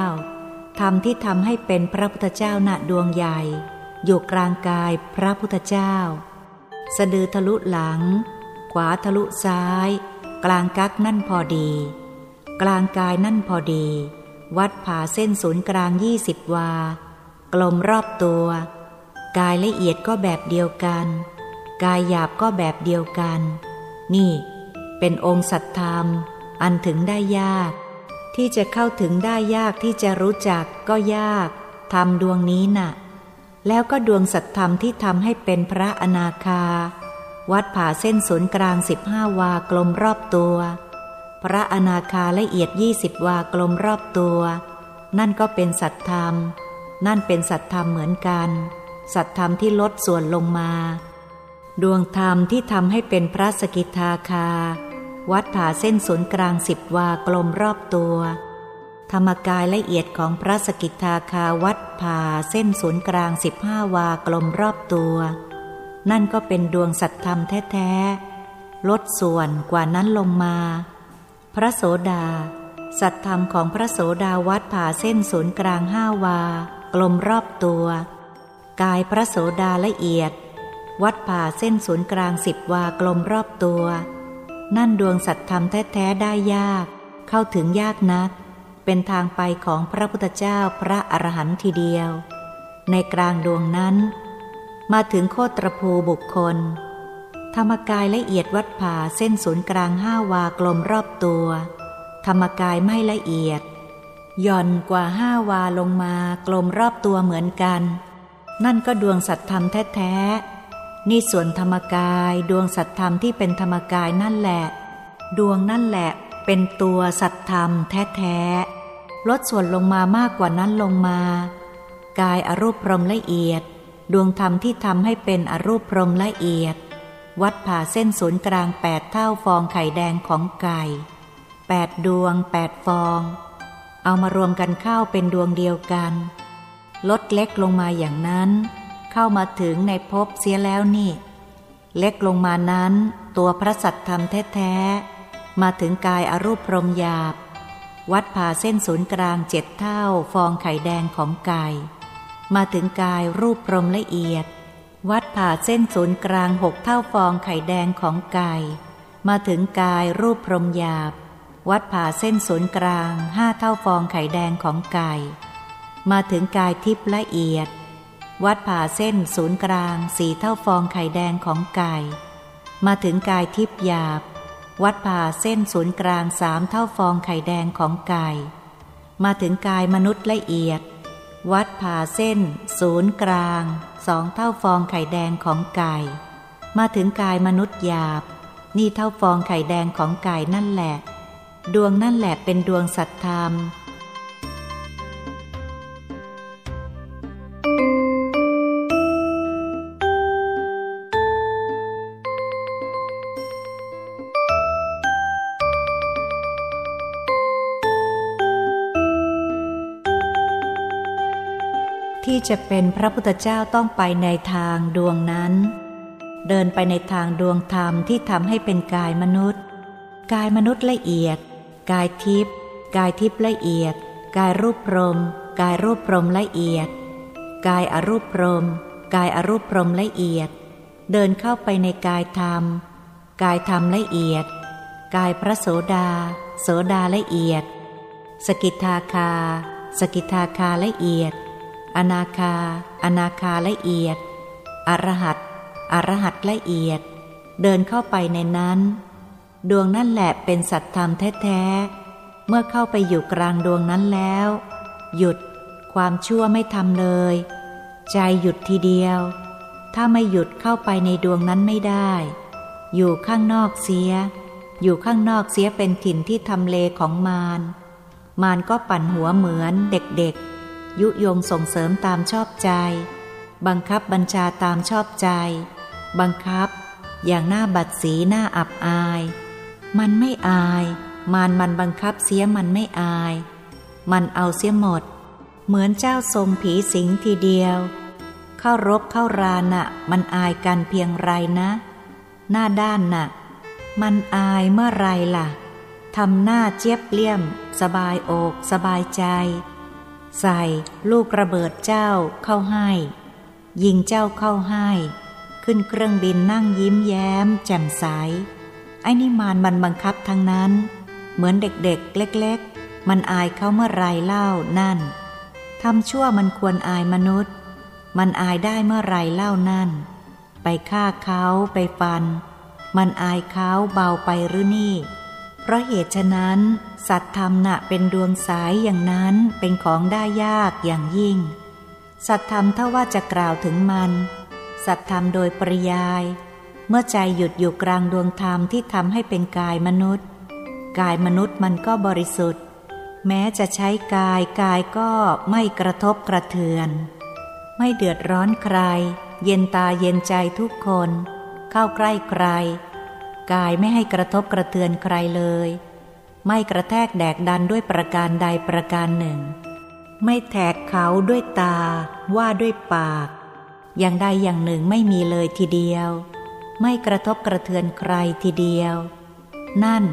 ธรรมที่ทำให้เป็นพระพุทธเจ้าณดวงใหญ่ อยู่กลางกายพระพุทธเจ้า สะดือทะลุหลัง ขวาทะลุซ้าย กลางกักนั่นพอดี กลางกายนั่นพอดี วัดผ่าเส้นศูนย์กลางยี่สิบวา กลมรอบตัว กายละเอียดก็แบบเดียวกัน กายหยาบก็แบบเดียวกัน นี่เป็นองค์สัตธรรม อันถึงได้ยาก ที่จะเข้าถึงได้ยากที่จะรู้จักก็ยากทำดวงนี้นะ่ะ แล้วก็ดวงสัตธรรมที่ทำให้เป็นพระอนาคา วัดผ่าเส้นศูนย์กลางสิบห้าวากลมรอบตัว พระอนาคาละเอียดยี่สิบวากลมรอบตัว นั่นก็เป็นสัตธรรม นั่นเป็นสัตธรรมเหมือนกัน สัตธรรมที่ลดส่วนลงมา ดวงธรรมที่ทำให้เป็นพระสกิทาคา วัดผ่าเส้นศูนย์กลางสิบวากลมรอบตัว ธรรมกายละเอียดของพระสกิทาคาวัดผ่าเส้นศูนย์กลางสิบห้าวากลมรอบตัว นั่นก็เป็นดวงสัตธรรมแท้ๆลดส่วนกว่านั้นลงมา พระโสดา สัตธรรมของพระโสดาวัดผ่าเส้นศูนย์กลางห้าวากลมรอบตัว กายพระโสดาละเอียด วัดผ่าเส้นศูนย์กลางสิบวากลมรอบตัว นั่นดวงสัตธรรมแท้ ๆ ได้ยาก เข้าถึงยากนัก เป็นทางไปของพระพุทธเจ้าพระอรหันต์ทีเดียว ในกลางดวงนั้น มาถึงโคตรภูบุคคล ธรรมกายละเอียดวัดผ่าเส้นศูนย์กลางห้าวากลมรอบตัว ธรรมกายไม่ละเอียดย่อนกว่าห้าวาลงมากลมรอบตัวเหมือนกัน นั่นก็ดวงสัตธรรมแท้ นี่ส่วนธรรมกายดวงสัตธรรมที่เป็นธรรมกายนั่นแหละ ดวงนั่นแหละ เป็นตัวสัตธรรมแท้ๆลดส่วนลงมามากกว่านั้นลงมา กายอรูปพรมละเอียด ดวงธรรมที่ทำให้เป็นอรูปพรมละเอียด วัดผ่าเส้นศูนย์กลางแปดเท่าฟองไข่แดงของไก่แปดดวงแปดฟอง เอามารวมกันเข้าเป็นดวงเดียวกัน ลดเล็กลงมาอย่างนั้น เข้ามาถึงในภพเสียแล้วนี่ เล็กลงมานั้น ตัวพระสัตธรรมแท้ๆ มาถึงกายอรูปพรมหยาบ วัดผ่าเส้นศูนย์กลางเจ็ดเท่าฟองไข่แดงของไก่มาถึงกายรูปพรมละเอียด วัดผ่าเส้นศูนย์กลางหกเท่าฟองไข่แดงของไก่มาถึงกายรูปพรมหยาบ วัดผ่าเส้นศูนย์กลางห้าเท่าฟองไข่แดงของไก่มาถึงกายทิพย์ละเอียด วัดผ่าเส้นศูนย์กลางสี่เท่าฟองไข่แดงของไก่ มาถึงกายทิพย์หยาบ วัดผ่าเส้นศูนย์กลางสามเท่าฟองไข่แดงของไก่ มาถึงกายมนุษย์ละเอียด วัดผ่าเส้น ศูนย์กลางสองเท่าฟองไข่แดงของไก่ มาถึงกายมนุษย์หยาบ นี่เท่าฟองไข่แดงของไก่นั่นแหละ ดวงนั่นแหละเป็นดวงสัตธรรม ที่จะเป็นพระพุทธเจ้าต้องไปในทางดวงนั้น เดินไปในทางดวงธรรมที่ทำให้เป็นกายมนุษย์ กายมนุษย์ละเอียด กายทิพย์กายทิพย์ละเอียด กายรูปพรม กายรูปพรมละเอียด กายอรูปพรม กายอรูปพรมละเอียด เดินเข้าไปในกายธรรม กายธรรมละเอียด กายพระโสดา โสดาละเอียด สกิทาคา สกิทาคาละเอียด อนาคา อนาคาละเอียด อรหัต อรหัตละเอียด เดินเข้าไปในนั้น ดวงนั่นแหละเป็นสัตธรรมแท้ๆ เมื่อเข้าไปอยู่กลางดวงนั้นแล้ว หยุด ความชั่วไม่ทำเลย ใจหยุดทีเดียว ถ้าไม่หยุดเข้าไปในดวงนั้นไม่ได้ อยู่ข้างนอกเสีย อยู่ข้างนอกเสียเป็นถิ่นที่ทำเลของมาร มารก็ปั่นหัวเหมือนเด็กๆ ยุยงส่งเสริมตามชอบใจ บังคับบัญชาตามชอบใจ บังคับ อย่างหน้าบัดสีหน้าอับอาย มันไม่อาย มานมันบังคับเสียมันไม่อาย มันเอาเสียหมด เหมือนเจ้าทรงผีสิงทีเดียว เข้ารบเข้ารานะ่ะ มันอายกันเพียงไรนะ หน้าด้านนะ่ะ มันอายเมื่อไรล่ะทำหน้าเจี๊ยบเลี่ยม สบายอก สบายใจ ใส่ลูกระเบิดเจ้าเข้าให้ ยิงเจ้าเข้าให้ ขึ้นเครื่องบินนั่งยิ้มแย้ม แจ่มใสไอ้นี่มานมันบังคับทั้งนั้น เหมือนเด็กๆ เล็กๆ มันอายเขาเมื่อไรเล่านั่นทำชั่วมันควรอายมนุษย์ มันอายได้เมื่อไรเล่านั่น ไปฆ่าเขาไปฟัน มันอายเขาเบาไปหรือนี่พราะเหตุฉะนั้น สัตธรรมน่ะเป็นดวงสายอย่างนั้นเป็นของได้ยากอย่างยิ่ง สัตธรรมถ้าว่าจะกล่าวถึงมัน สัตธรรมโดยปริยาย เมื่อใจหยุดอยู่กลางดวงธรรมที่ทำให้เป็นกายมนุษย์ กายมนุษย์มันก็บริสุทธิ์ แม้จะใช้กายกายก็ไม่กระทบกระเทือน ไม่เดือดร้อนใคร เย็นตาเย็นใจทุกคน เข้าใกล้ใคร กายไม่ให้กระทบกระเทือนใครเลย ไม่กระแทกแดกดันด้วยประการใดประการหนึ่ง ไม่แทกเขาด้วยตา ว่าด้วยปาก อย่างใดอย่างหนึ่งไม่มีเลยทีเดียว ไม่กระทบกระเทือนใครทีเดียว นั่น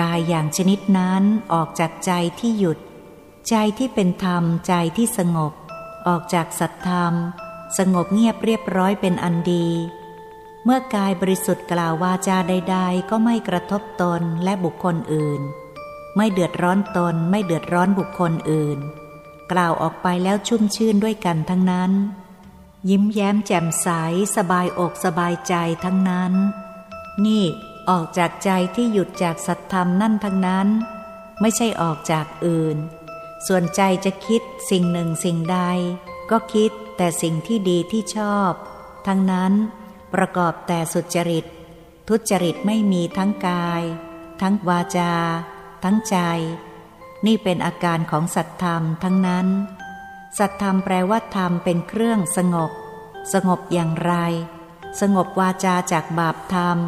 กายอย่างชนิดนั้นออกจากใจที่หยุด ใจที่เป็นธรรมใจที่สงบ ออกจากสัตธรรม สงบเงียบเรียบร้อยเป็นอันดีเมื่อกายบริสุทธิ์กล่าววาจาใด ๆ ก็ไม่กระทบตนและบุคคลอื่น ไม่เดือดร้อนตนไม่เดือดร้อนบุคคลอื่น กล่าวออกไปแล้วชุ่มชื่นด้วยกันทั้งนั้น ยิ้มแย้มแจ่มใสสบายอกสบายใจทั้งนั้น นี่ออกจากใจที่หยุดจากสัตธรรมนั่นทั้งนั้น ไม่ใช่ออกจากอื่น ส่วนใจจะคิดสิ่งหนึ่งสิ่งใด ก็คิดแต่สิ่งที่ดีที่ชอบ ทั้งนั้นประกอบแต่สุจริต ทุจริตไม่มีทั้งกาย ทั้งวาจา ทั้งใจ นี่เป็นอาการของสัตธรรมทั้งนั้น สัตธรรมแปลว่าธรรมเป็นเครื่องสงบ สงบอย่างไร สงบวาจาจากบาปธรรม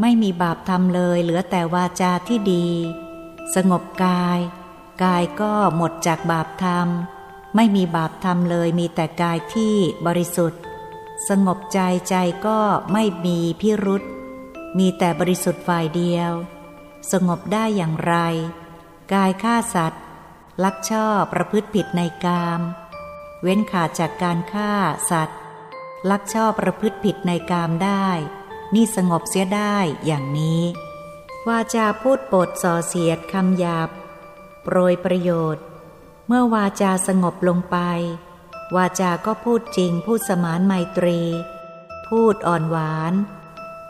ไม่มีบาปธรรมเลยเหลือแต่วาจาที่ดี สงบกาย กายก็หมดจากบาปธรรม ไม่มีบาปธรรมเลยมีแต่กายที่บริสุทธิ์ สงบใจใจก็ไม่มีพิรุษมีแต่บริสุทธิ์ฝ่ายเดียว สงบได้อย่างไร กายฆ่าสัตว์ ลักชอบประพฤติผิดในกาม เว้นขาดจากการฆ่าสัตว์ ลักชอบประพฤติผิดในกามได้ นี่สงบเสียได้อย่างนี้ วาจาพูดปดส่อเสียดคำหยาบ โปรยประโยชน์ เมื่อวาจาสงบลงไป วาจาก็พูดจริงพูดสมานไมตรี พูดอ่อนหวาน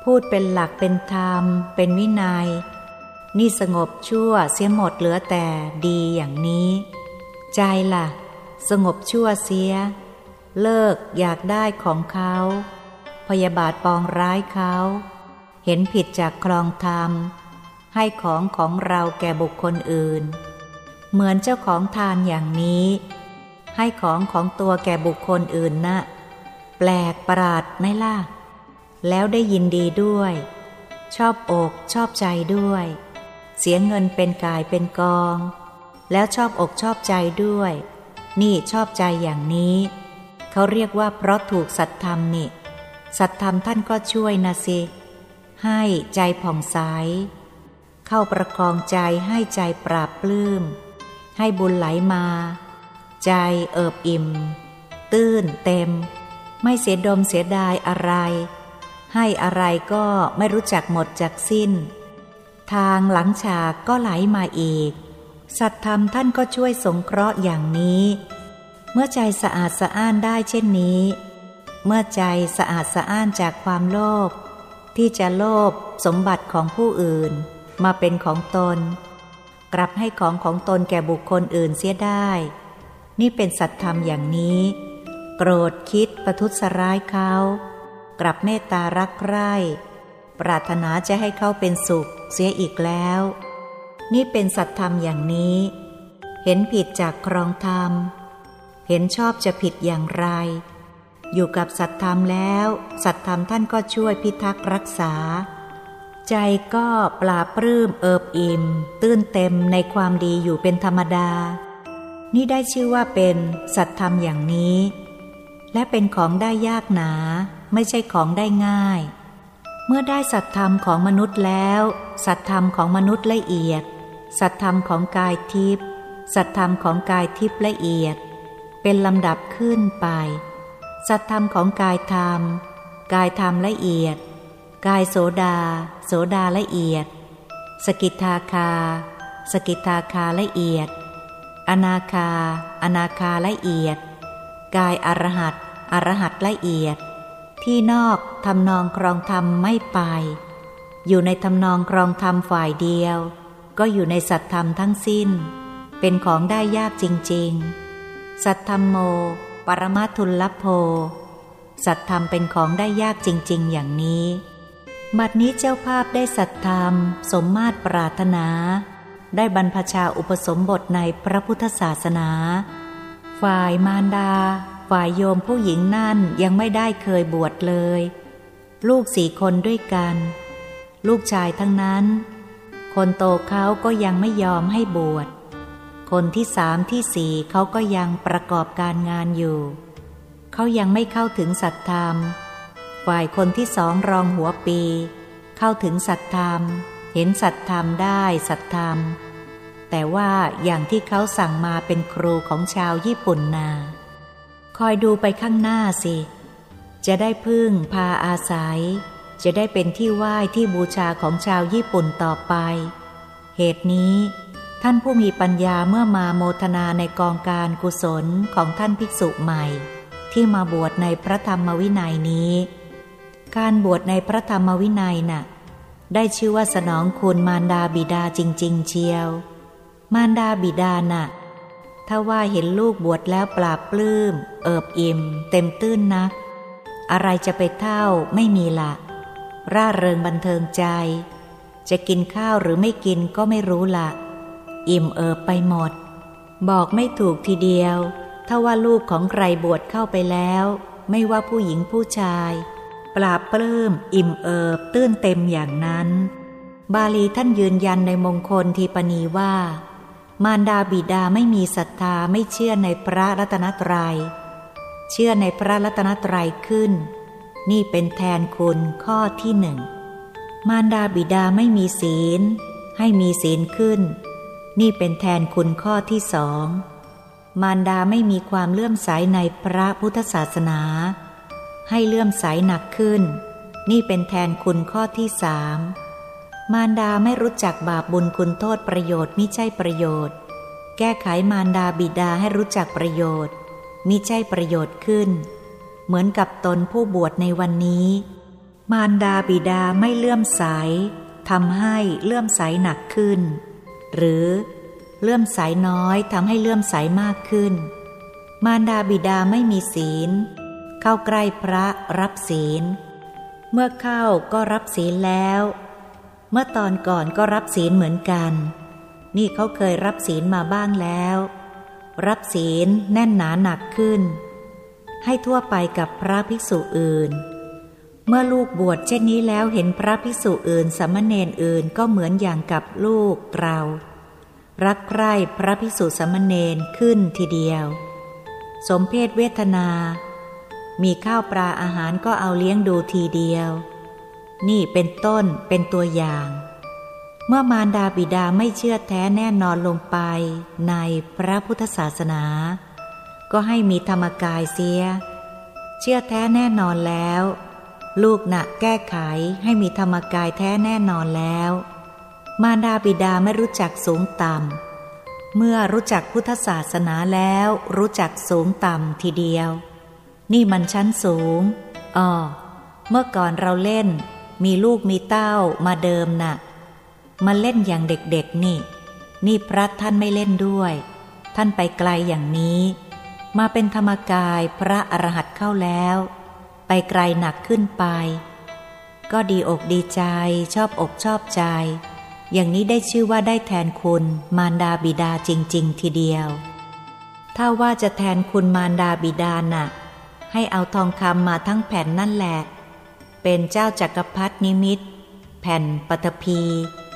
พูดเป็นหลักเป็นธรรม เป็นวินยัย นี่สงบชั่วเสียหมดเหลือแต่ดีอย่างนี้ ใจละ่ะ สงบชั่วเสีย เลิกอยากได้ของเขา พยาบาทปองร้ายเขา เห็นผิดจากคลองธรรม ให้ของของเราแก่บุคคลอื่น เหมือนเจ้าของทานอย่างนี้ ให้ของของตัวแก่บุคคลอื่นนะ แปลกประหลาดไม่ล่ะ แล้วได้ยินดีด้วย ชอบอกชอบใจด้วย สียเงินเป็นกายเป็นกอง แล้วชอบอกชอบใจด้วย นี่ชอบใจอย่างนี้ เขาเรียกว่าเพราะถูกสัตธรรมนี่ สัตธรรมท่านก็ช่วยนะสิ ให้ใจผ่องใส เข้าประคองใจให้ใจปราบปลื้ม ให้บุญไหลมา ใจเอิบอิ่ม ตื้นเต็ม ไม่เสียดมเสียดายอะไร ให้อะไรก็ไม่รู้จักหมดจากสิ้น ทางหลังฉากก็ไหลมาอีก สัตธรรมท่านก็ช่วยสงเคราะห์อย่างนี้ เมื่อใจสะอาดสะอ้านได้เช่นนี้ เมื่อใจสะอาดสะอ้านจากความโลภที่จะโลภสมบัติของผู้อื่น มาเป็นของตน กลับให้ของของตนแก่บุคคลอื่นเสียได้ นี่เป็นสัตธรรมอย่างนี้ โกรธคิดประทุษร้ายเขา กลับเมตตารักใคร่ ปรารถนาจะให้เขาเป็นสุขเสียอีกแล้ว นี่เป็นสัตธรรมอย่างนี้ เห็นผิดจากครองธรรม เห็นชอบจะผิดอย่างไร อยู่กับสัตธรรมแล้ว สัตธรรมท่านก็ช่วยพิทักษ์รักษา ใจก็ปลาปลื้มเอิบอิ่ม ตื้นเต็มในความดีอยู่เป็นธรรมดา นี่ได้ชื่อว่าเป็นสัตธรรมอย่างนี้ และเป็นของได้ยากหนา ไม่ใช่ของได้ง่าย เมื่อได้สัตธรรมของมนุษย์แล้ว สัตธรรมของมนุษย์ละเอียด สัตธรรมของกายทิพย์สัตธรรมของกายทิพย์ละเอียด เป็นลำดับขึ้นไป สัตธรรมของกายธรรม กายธรรมละเอียด กายโสดา โสดาละเอียด สกิทาคา สกิทาคาละเอียด อนาคา อนาคาละเอียด กายอรหัตอรหัตละเอียด ที่นอกทำนองครองธรรมไม่ไป อยู่ในทำนองครองธรรมฝ่ายเดียว ก็อยู่ในสัตธรรมทั้งสิ้น เป็นของได้ยากจริง ๆ สัตธรรมโม ปรมาทุลลโพ สัตธรรมเป็นของได้ยากจริง ๆ อย่างนี้ บัดนี้เจ้าภาพได้สัตธรรม สมมาตรปรารถนา ได้บรรพชาอุปสมบทในพระพุทธศาสนา ฝ่ายมารดา ฝ่ายโยมผู้หญิงนั่นยังไม่ได้เคยบวชเลย ลูกสี่คนด้วยกัน ลูกชายทั้งนั้น คนโตเขาก็ยังไม่ยอมให้บวช คนที่สามที่สี่เขาก็ยังประกอบการงานอยู่ เขายังไม่เข้าถึงสัตธรรม ฝ่ายคนที่สองรองหัวปี เข้าถึงสัตธรรม เห็นสัตธรรมได้สัตธรรม แต่ว่าอย่างที่เขาสั่งมาเป็นครูของชาวญี่ปุ่นนา คอยดูไปข้างหน้าสิ จะได้พึ่งพาอาศัย จะได้เป็นที่ไหว้ที่บูชาของชาวญี่ปุ่นต่อไป เหตุนี้ท่านผู้มีปัญญาเมื่อมาโมทนาในกองการกุศลของท่านภิกษุใหม่ ที่มาบวชในพระธรรมวินัยนี้ การบวชในพระธรรมวินัยนะ่ะ ได้ชื่อว่าสนองคุณมารดาบิดาจริง ๆ เชียว มารดาบิดานะ่ะ ถ้าว่าเห็นลูกบวชแล้วปราบปลื้ม เอิบอิ่ม เต็มตื้นนัก อะไรจะไปเท่าไม่มีละ ร่าเริงบันเทิงใจ จะกินข้าวหรือไม่กินก็ไม่รู้ละ อิ่มเอิบไปหมด บอกไม่ถูกทีเดียว ถ้าว่าลูกของใครบวชเข้าไปแล้ว ไม่ว่าผู้หญิงผู้ชาย ปราบปลื้ม อิ่มเอิบตื้นเต็มอย่างนั้น บาลีท่านยืนยันในมงคลทีปณีว่า มารดาบิดาไม่มีศรัทธาไม่เชื่อในพระรัตนตรยัย เชื่อในพระรัตนตรัยขึ้น นี่เป็นแทนคุณข้อที่หนึ่ง มารดาบิดาไม่มีศีล ให้มีศีลขึ้น นี่เป็นแทนคุณข้อที่สอง มารดาไม่มีความเลื่อมใสในพระพุทธศาสนา ให้เลื่อมใสหนักขึ้น นี่เป็นแทนคุณข้อที่สาม มารดาไม่รู้จักบาปบุญคุณโทษประโยชน์มิใช่ประโยชน์ แก้ไขมารดาบิดาให้รู้จักประโยชน์มิใช่ประโยชน์ขึ้น เหมือนกับตนผู้บวชในวันนี้ มารดาบิดาไม่เลื่อมใสทำให้เลื่อมใสหนักขึ้น หรือเลื่อมใสน้อยทำให้เลื่อมใสมากขึ้น มารดาบิดาไม่มีศีล เข้าใกล้พระรับศีล เมื่อเข้าก็รับศีลแล้ว เมื่อตอนก่อนก็รับศีลเหมือนกัน นี่เขาเคยรับศีลมาบ้างแล้ว รับศีลแน่นหนาหนักขึ้น ให้ทั่วไปกับพระภิกษุอื่น เมื่อลูกบวชเช่นนี้แล้วเห็นพระภิกษุอื่นสมณเณรอื่นก็เหมือนอย่างกับลูกเรา รักใคร่พระภิกษุสมณเณรขึ้นทีเดียว สมเพศเวทนา มีข้าวปลาอาหารก็เอาเลี้ยงดูทีเดียว นี่เป็นต้นเป็นตัวอย่าง เมื่อมารดาบิดาไม่เชื่อแท้แน่นอนลงไปในพระพุทธศาสนา ก็ให้มีธรรมกายเสีย เชื่อแท้แน่นอนแล้ว ลูกหนักแก้ไขให้มีธรรมกายแท้แน่นอนแล้ว มารดาบิดาไม่รู้จักสูงต่ำเมื่อรู้จักพุทธศาสนาแล้วรู้จักสูงต่ำทีเดียว นี่มันชั้นสูงอ๋อเมื่อก่อนเราเล่น มีลูกมีเต้ามาเดิมนะ่ะมาเล่นอย่างเด็กๆนี่ นี่พระท่านไม่เล่นด้วย ท่านไปไกลอย่างนี้ มาเป็นธรรมกายพระอรหันต์เข้าแล้ว ไปไกลหนักขึ้นไป ก็ดีอกดีใจชอบอกชอบใจ อย่างนี้ได้ชื่อว่าได้แทนคุณมารดาบิดาจริง ๆ ทีเดียว ถ้าว่าจะแทนคุณมารดาบิดาน่ะ ให้เอาทองคำมาทั้งแผ่นนั่นแหละ เป็นเจ้าจักรพรรดินิมิต แผ่นปฐพี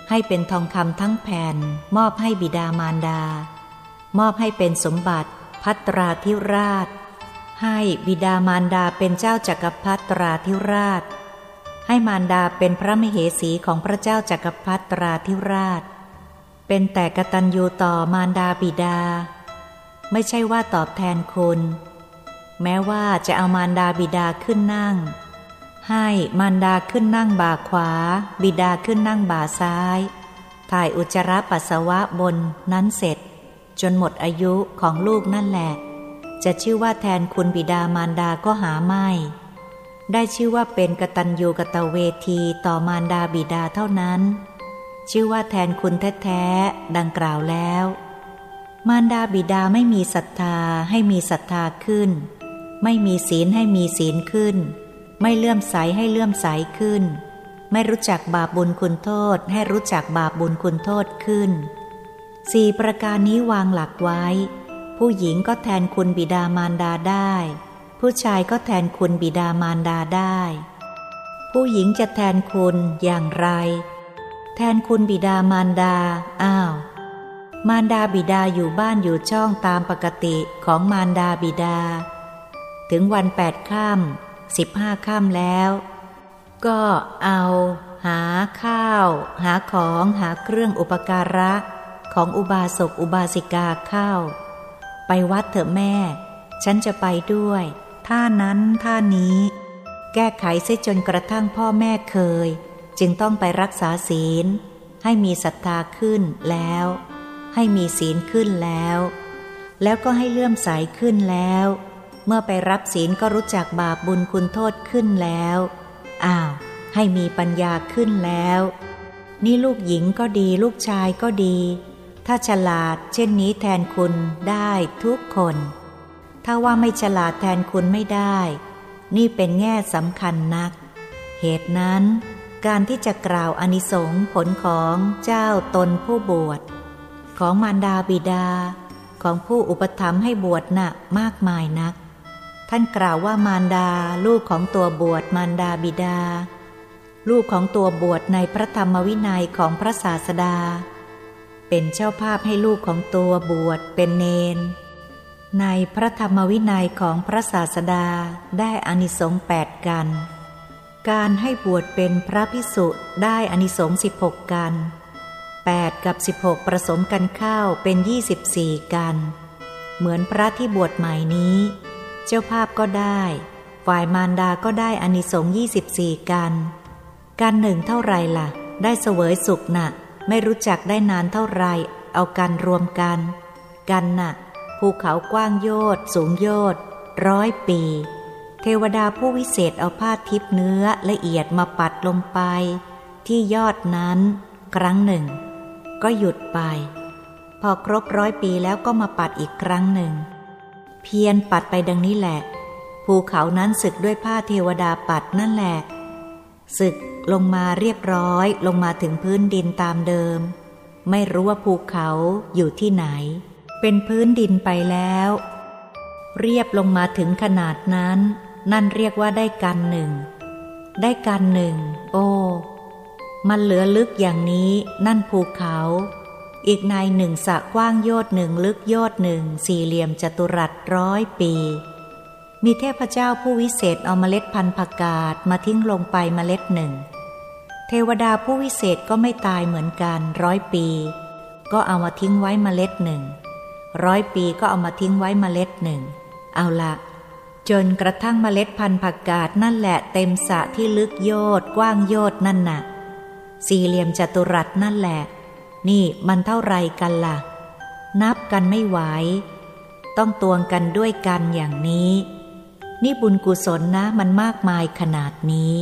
ให้เป็นทองคำทั้งแผ่น มอบให้บิดามารดา มอบให้เป็นสมบัติพัตราธิราช ให้บิดามารดาเป็นเจ้าจักรพรรดิราธิราช ให้มารดาเป็นพระมเหสีของพระเจ้าจักรพรรดิราธิราช เป็นแต่กตัญญูต่อมารดาบิดา ไม่ใช่ว่าตอบแทนคุณ แม้ว่าจะเอามารดาบิดาขึ้นนั่ง ให้มารดาขึ้นนั่งบ่าขวา บิดาขึ้นนั่งบ่าซ้าย ถ่ายอุจจาระปัสสาวะบนนั้นเสร็จ จนหมดอายุของลูกนั่นแหละ จะชื่อว่าแทนคุณบิดามารดาก็หาไม่ ได้ชื่อว่าเป็นกตัญญูกตเวทีต่อมารดาบิดาเท่านั้น ชื่อว่าแทนคุณแท้ๆดังกล่าวแล้ว มารดาบิดาไม่มีศรัทธาให้มีศรัทธาขึ้น ไม่มีศีลให้มีศีลขึ้น ไม่เลื่อมใสให้เลื่อมใสขึ้น ไม่รู้จักบาปบุญคุณโทษ ให้รู้จักบาปบุญคุณโทษขึ้นสี่ประการนี้วางหลักไว้ ผู้หญิงก็แทนคุณบิดามารดาได้ ผู้ชายก็แทนคุณบิดามารดาได้ ผู้หญิงจะแทนคุณอย่างไร แทนคุณบิดามารดา อ้าว มารดาบิดาอยู่บ้านอยู่ช่องตามปกติของมารดาบิดา ถึงวันแปดค่ำ สิบห้าค่ำแล้ว ก็เอาหาข้าว หาของหาเครื่องอุปการะ ของอุบาสกอุบาสิกาเข้า ไปวัดเถอะแม่ ฉันจะไปด้วย ท่านั้นท่านี้ แก้ไขเสียจนกระทั่งพ่อแม่เคย จึงต้องไปรักษาศีล ให้มีศรัทธาขึ้นแล้ว ให้มีศีลขึ้นแล้ว แล้วก็ให้เลื่อมใสขึ้นแล้ว เมื่อไปรับศีลก็รู้จักบาปบุญคุณโทษขึ้นแล้ว อ้าว ให้มีปัญญาขึ้นแล้ว นี่ลูกหญิงก็ดีลูกชายก็ดี ถ้าฉลาดเช่นนี้แทนคุณได้ทุกคน ถ้าว่าไม่ฉลาดแทนคุณไม่ได้ นี่เป็นแง่สำคัญนัก เหตุนั้น การที่จะกล่าวอนิสงผลของเจ้าตนผู้บวช ของมารดาบิดาของผู้อุปถัมภ์ให้บวชน่ะมากมายนัก ท่านกล่าวว่ามารดา ลูกของตัวบวชมารดาบิดา ลูกของตัวบวชในพระธรรมวินัยของพระศาสดา เป็นเจ้าภาพให้ลูกของตัวบวชเป็นเนน ในพระธรรมวินัยของพระศาสดาได้อานิสงส์แปดกัน การให้บวชเป็นพระพิสุได้อานิสงส์สิบหกกัน 8 กับ 16ผสมกันเข้าเป็น 24 กัน เหมือนพระที่บวชใหม่นี้ เจ้าภาพก็ได้ ฝ่ายมารดาก็ได้อานิสงส์24กันกันหนึ่งเท่าไรล่ะ ได้เสวยสุขนะ่ะ ไม่รู้จักได้นานเท่าไร เอากันรวมกัน กันน่ะ ภูเขากว้างโยดสูงโยดร้อยปี เทวดาผู้วิเศษเอาผ้าทิพเนื้อละเอียดมาปัดลงไป ที่ยอดนั้น ครั้งหนึ่ง ก็หยุดไป พอครบร้อยปีแล้วก็มาปัดอีกครั้งหนึ่ง พียนปัดไปดังนี้แหละ ภูเขานั้นสึกด้วยผ้าเทวดาปัดนั่นแหละสึกลงมาเรียบร้อยลงมาถึงพื้นดินตามเดิม ไม่รู้ว่าภูเขาอยู่ที่ไหน เป็นพื้นดินไปแล้ว เรียบลงมาถึงขนาดนั้น นั่นเรียกว่าได้กันหนึ่ง ได้กันหนึ่ง โอ้ มันเหลือลึกอย่างนี้ นั่นภูเขา อีกในหนึ่งสะกว้างโยดหนึ่งลึกโยดหนึ่งสี่เหลี่ยมจัตุรัสร้อยปี มีเทพเจ้าผู้วิเศษเอาเมล็ดพันธุ์ผักกาดมาทิ้งลงไปเมล็ดหนึ่ง เทวดาผู้วิเศษก็ไม่ตายเหมือนกันร้อยปี ก็เอามาทิ้งไว้เมล็ดหนึ่งร้อยปีก็เอามาทิ้งไว้เมล็ดหนึ่ง เอาละจนกระทั่งเมล็ดพันธุ์ผักกาดนั่นแหละเต็มสะที่ลึกโยดกว้างโยดนั่นน่ะ สี่เหลี่ยมจัตุรัสนั่นแหละ นี่มันเท่าไรกันละ่ะ นับกันไม่ไหว ต้องตวงกันด้วยกันอย่างนี้ นี่บุญกุศลนะมันมากมายขนาดนี้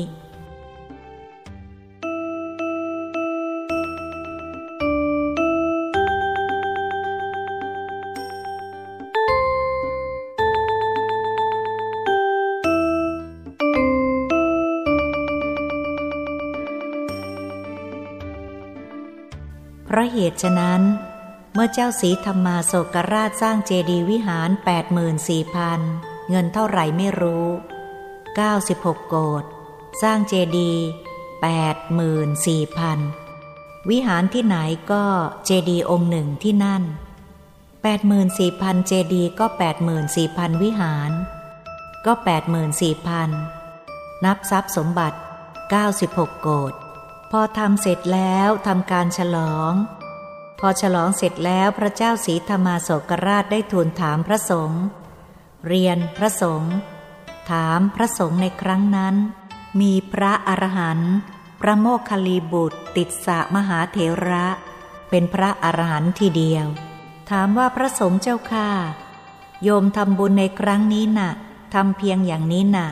เพราะเหตุฉะนั้น เมื่อเจ้าสีธรรมาโศกราชสร้างเจดีย์วิหารแปดหมื่นสี่พันเงินเท่าไหร่ไม่รู้ 96 โกดสร้างเจดีย์แปดหมื่นสี่พันวิหารที่ไหนก็เจดีย์องค์หนึ่งที่นั่น 84,000 เจดีย์ก็ 84,000 วิหาร ก็ 84,000 นับทรัพย์สมบัติ 96 โกดพอทำเสร็จแล้วทำการฉลอง พอฉลองเสร็จแล้วพระเจ้าศรีธรรมาโศกราชได้ทูลถามพระสงฆ์เรียนพระสงฆ์ถามพระสงฆ์ในครั้งนั้น มีพระอรหันต์พระโมคคัลลีบุตร ติดสะมหาเถระ เป็นพระอรหันต์ทีเดียว ถามว่าพระสงฆ์เจ้าค่ะโยมทำบุญในครั้งนี้นะ่ะทำเพียงอย่างนี้นะ่ะ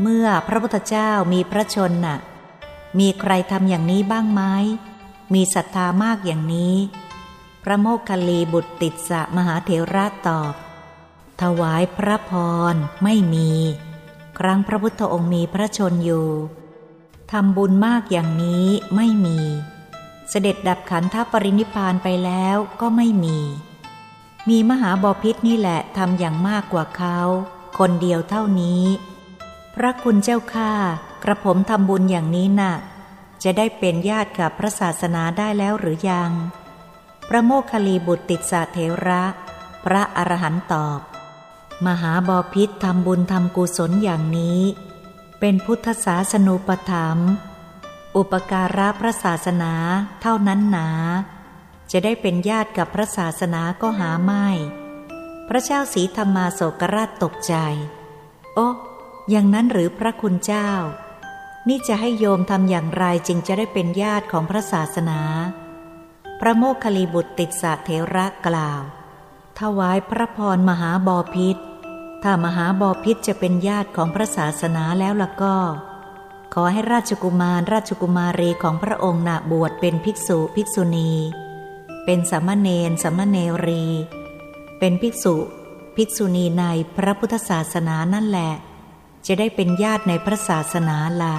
เมื่อพระพุทธเจ้ามีพระชนน่ะมีใครทำอย่างนี้บ้างไหม มีศรัทธามากอย่างนี้ พระโมคคัลลีบุตรติดสะมหาเถระตอบ ถวายพระพรไม่มี ครั้งพระพุทธองค์มีพระชนอยู่ทำบุญมากอย่างนี้ไม่มี เสด็จดับขันธปรินิพานไปแล้วก็ไม่มี มีมหาบอพิษนี่แหละทำอย่างมากกว่าเขา คนเดียวเท่านี้ พระคุณเจ้าข้ากระผมทำบุญอย่างนี้นะ่ะ จะได้เป็นญาติกับพระศาสนาได้แล้วหรือยัง พระโมคคัลลีบุตรติดสาเทระ พระอรหันต์ตอบ มหาบอพิษทำบุญทำกุศลอย่างนี้ เป็นพุทธศาสนูปธรรม อุปการะพระศาสนาเท่านั้นหนา จะได้เป็นญาติกับพระศาสนาก็หาไม่ พระเจ้าสีธรรมาโศกราชตกใจ โอ้อย่างนั้นหรือพระคุณเจ้า นี่จะให้โยมทำอย่างไรจึงจะได้เป็นญาติของพระศาสนา พระโมคคลีบุตรติดสาเทระกล่าวถวายพระพรมหาบอพิษ ถ้ามหาบอพิษจะเป็นญาติของพระศาสนาแล้วล่ะก็ ขอให้ราชกุมารราชกุมารีของพระองค์นะบวชเป็นภิกษุภิกษุณี เป็นสามเณรสามเณรี เป็นภิกษุ ภิกษุณีในพระพุทธศาสนานั่นแหละ จะได้เป็นญาติในพระศาสนาละ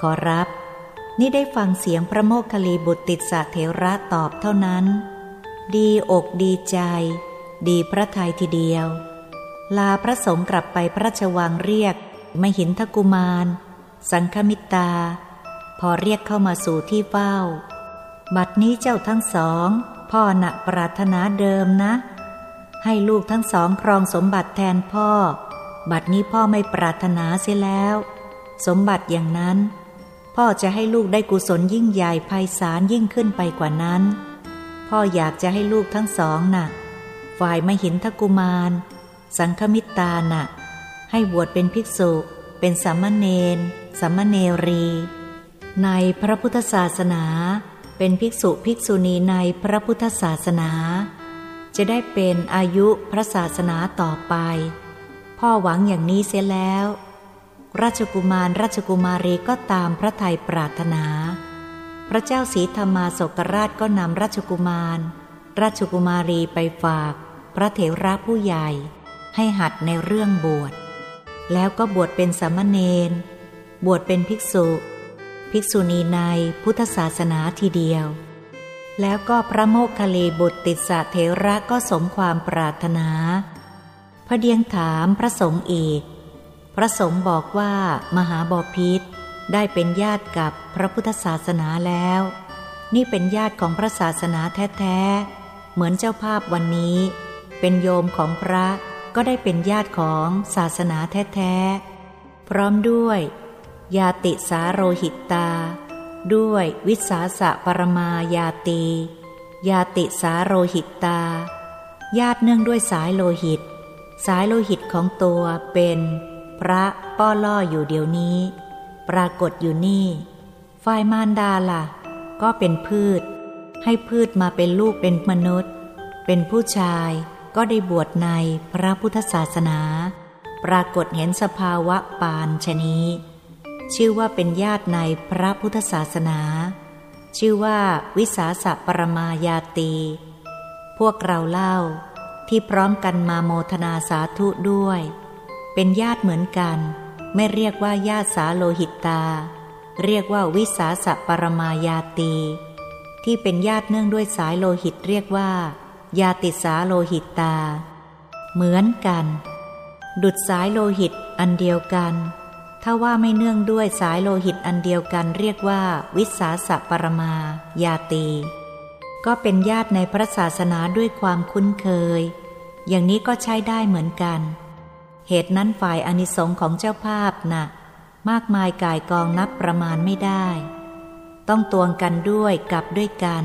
ขอรับ นี่ได้ฟังเสียงพระโมคคัลลีบุตรติดสะเทระตอบเท่านั้น ดีอกดีใจ ดีพระทัยทีเดียว ลาพระสงฆ์กลับไปพระราชวังเรียกมหินทกุมาร สังคมิตา พอเรียกเข้ามาสู่ที่เฝ้า บัดนี้เจ้าทั้งสอง พ่อหนะปรารถนาเดิมนะ ให้ลูกทั้งสองครองสมบัติแทนพ่อ บัดนี้พ่อไม่ปรารถนาเสียแล้ว สมบัติอย่างนั้น พ่อจะให้ลูกได้กุศลยิ่งใหญ่ไพศาลยิ่งขึ้นไปกว่านั้น พ่ออยากจะให้ลูกทั้งสองนะ่ะ ฝ่ายมหินทกุมาร สังฆมิตานะ่ะ ให้บวชเป็นภิกษุ เป็นสามเณรสามเณรี ในพระพุทธศาสนา เป็นภิกษุภิกษุณีในพระพุทธศาสนา จะได้เป็นอายุพระศาสนาต่อไป พ่อหวังอย่างนี้เสียแล้ว ราชกุมารราชกุมารีก็ตามพระทัยปรารถนา พระเจ้าสีธรรมาโศกราชก็นำราชกุมาร ราชกุมารีไปฝาก พระเถระผู้ใหญ่ ให้หัดในเรื่องบวช แล้วก็บวชเป็นสามเณร บวชเป็นภิกษุ ภิกษุณีในพุทธศาสนาทีเดียว แล้วก็พระโมคคัลลีบุตรติสะเทระก็สมความปรารถนาพระเดียงถามพระสงฆ์อีก พระสงฆ์บอกว่ามหาบอพิษได้เป็นญาติกับพระพุทธศาสนาแล้ว นี่เป็นญาติของพระศาสนาแท้ๆ เหมือนเจ้าภาพวันนี้ เป็นโยมของพระก็ได้เป็นญาติของศาสนาแท้ๆ พร้อมด้วย ยาติสาโรหิตตา ด้วยวิสาสะปรมายาตี ยาติสาโรหิตตา ญาติเนื่องด้วยสายโลหิต สายโลหิตของตัวเป็น พระป้อล่ออยู่เดี๋ยวนี้ ปรากฏอยู่นี่ฝ่ายมารดาล่ะ ก็เป็นพืช ให้พืชมาเป็นลูกเป็นมนุษย์ เป็นผู้ชายก็ได้บวชในพระพุทธศาสนา ปรากฏเห็นสภาวะปานชนีชื่อว่าเป็นญาติในพระพุทธศาสนา ชื่อว่าวิสาสะปรมายาตี พวกเราเล่าที่พร้อมกันมาโมทนาสาธุด้วย เป็นญาติเหมือนกัน ไม่เรียกว่าญาติสาโลหิตตา เรียกว่าวิสาสะปรมายาตี ที่เป็นญาติเนื่องด้วยสายโลหิตเรียกว่า ยาติสาโลหิตตา เหมือนกัน ดุดสายโลหิตอันเดียวกัน ถ้าว่าไม่เนื่องด้วยสายโลหิตอันเดียวกัน เรียกว่า วิสาสะปรมายาตีก็เป็นญาติในพระศาสนาด้วยความคุ้นเคย อย่างนี้ก็ใช้ได้เหมือนกัน เหตุนั้นฝ่ายอนิสงของเจ้าภาพนะ่ะ มากมายกายกองนับประมาณไม่ได้ ต้องตวงกันด้วยกับด้วยกัน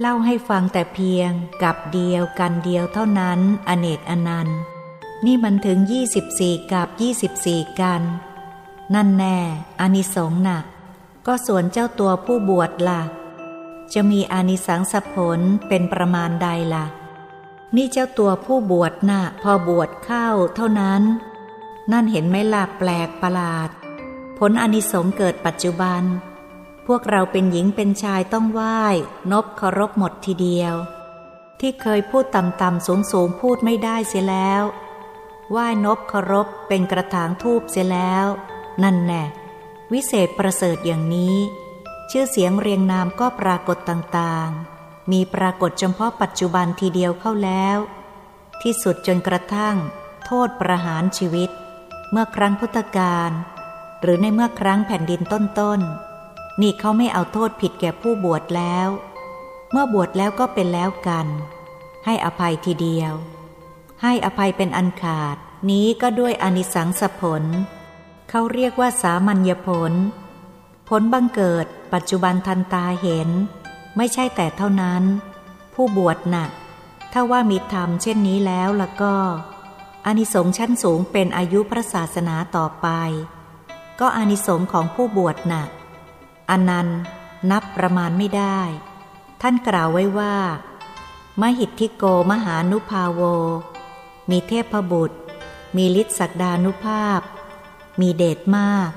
เล่าให้ฟังแต่เพียงกับเดียวกันเดียวเท่านั้นอเนกอนันต์ นี่มันถึงยี่สิบสี่กับยี่สิบสี่กัน นั่นแน่อานิสงส์น่ะ ก็ส่วนเจ้าตัวผู้บวชละ่ะ จะมีอานิสังสผลเป็นประมาณใดละ่ะ นี่เจ้าตัวผู้บวชนะ่ะ พอบวชเข้าเท่านั้น นั่นเห็นไหมล่ะแปลกประหลาด ผลอานิสงเกิดปัจจุบัน พวกเราเป็นหญิงเป็นชายต้องไหว้ นบเคารพหมดทีเดียว ที่เคยพูดต่ำๆสูงๆพูดไม่ได้เสียแล้วไหว้นบเคารพเป็นกระถางทูบเสียแล้ว นั่นแน่วิเศษประเสริฐอย่างนี้ ชื่อเสียงเรียงนามก็ปรากฏต่างๆ มีปรากฏเฉพาะปัจจุบันทีเดียวเข้าแล้ว ที่สุดจนกระทั่ง โทษประหารชีวิต เมื่อครั้งพุทธกาลหรือในเมื่อครั้งแผ่นดินต้นๆ นี่เขาไม่เอาโทษผิดแก่ผู้บวชแล้ว เมื่อบวชแล้วก็เป็นแล้วกัน ให้อภัยทีเดียว ให้อภัยเป็นอันขาดนี้ก็ด้วยอนิสังสผล เขาเรียกว่าสามัญญผล ผลบังเกิดปัจจุบันทันตาเห็น ไม่ใช่แต่เท่านั้น ผู้บวชนะ่ะถ้าว่ามีธรรมเช่นนี้แล้วล่ะก็อานิสงส์ชั้นสูงเป็นอายุพระศาสนาต่อไป ก็อานิสงส์ของผู้บวชนะ่ะอนันต์นับประมาณไม่ได้ ท่านกล่าวไว้ว่า มหิทธิโกมหานุภาโว มีเทพบุตร มีฤทธิสักดานุภาพ มีเดชมาก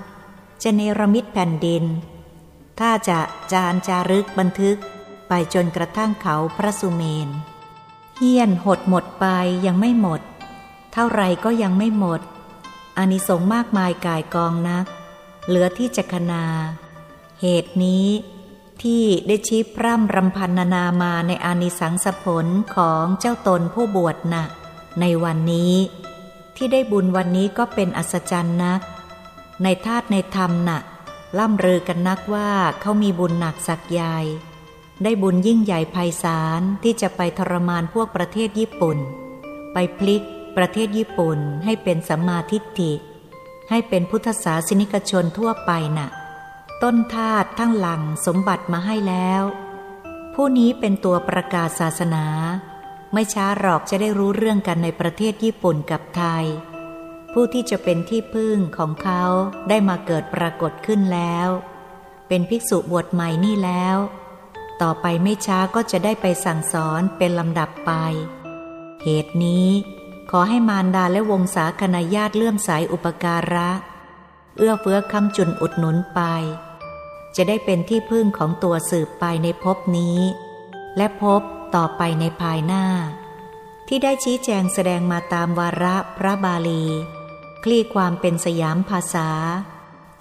จะเนรมิตแผ่นดิน ถ้าจะจานจารึกบันทึกไปจนกระทั่งเขาพระสุเมนเฮียนหดหมดไปยังไม่หมด เท่าไรก็ยังไม่หมดอานิสงส์มากมายกายกองนัก เหลือที่จะคนา เหตุนี้ที่ได้ชี้พร่ำรำพันนานามาในอานิสังสผลของเจ้าตนผู้บวชนะ่ะ ในวันนี้ ที่ได้บุญวันนี้ก็เป็นอัศจรรย์นัก ในธาตุในธรรมนะ่ะ ล่ำลือกันนักว่าเขามีบุญหนักสักใหญ่ ได้บุญยิ่งใหญ่ไพศาลที่จะไปทรมานพวกประเทศญี่ปุ่น ไปพลิกประเทศญี่ปุ่นให้เป็นสัมมาทิฏฐิ ให้เป็นพุทธศาสนิกชนทั่วไปนะ่ะ ต้นธาตุทั้งหลังสมบัติมาให้แล้ว ผู้นี้เป็นตัวประกาศศาสนา ไม่ช้าหรอกจะได้รู้เรื่องกันในประเทศญี่ปุ่นกับไทย ผู้ที่จะเป็นที่พึ่งของเขาได้มาเกิดปรากฏขึ้นแล้ว เป็นภิกษุบวชใหม่นี่แล้ว ต่อไปไม่ช้าก็จะได้ไปสั่งสอนเป็นลำดับไป เหตุนี้ขอให้มารดาและวงศาคณาญาติเลื่อมสายอุปการะ เอื้อเฟื้อคำจุนอุดหนุนไป จะได้เป็นที่พึ่งของตัวสืบไปในภพนี้ และพบต่อไปในภายหน้า ที่ได้ชี้แจงแสดงมาตามวาระพระบาลี คลี่ความเป็นสยามภาษา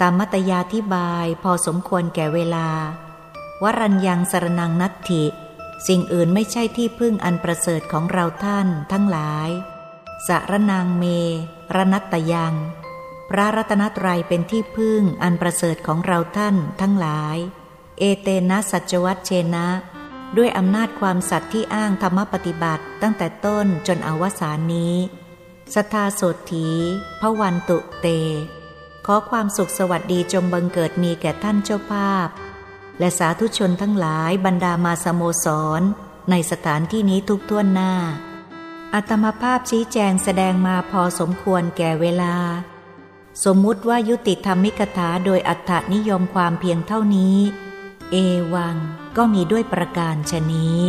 ตามมัตยาธิบายพอสมควรแก่เวลา วรัญยังสรนังนัตถิ สิ่งอื่นไม่ใช่ที่พึ่งอันประเสริฐของเราท่านทั้งหลาย สารนางเม รนัตยัง พระรัตนตรัยเป็นที่พึ่งอันประเสริฐของเราท่านทั้งหลาย เอเตนะสัจวัตเชนะ ด้วยอำนาจความสัตย์ที่อ้างธรรมปฏิบัติตั้งแต่ต้นจนอวสานนี้ สทาโสถีพระวันตุเต ขอความสุขสวัสดีจงบังเกิดมีแก่ท่านเจ้าภาพ และสาธุชนทั้งหลายบรรดามาสโมสร ในสถานที่นี้ทุกท่วนหน้า อัตมภาพชี้แจงแสดงมาพอสมควรแก่เวลา สมมุติว่ายุติธรรมิกถาโดยอัตถนิยมความเพียงเท่านี้ เอวังก็มีด้วยประการชนี้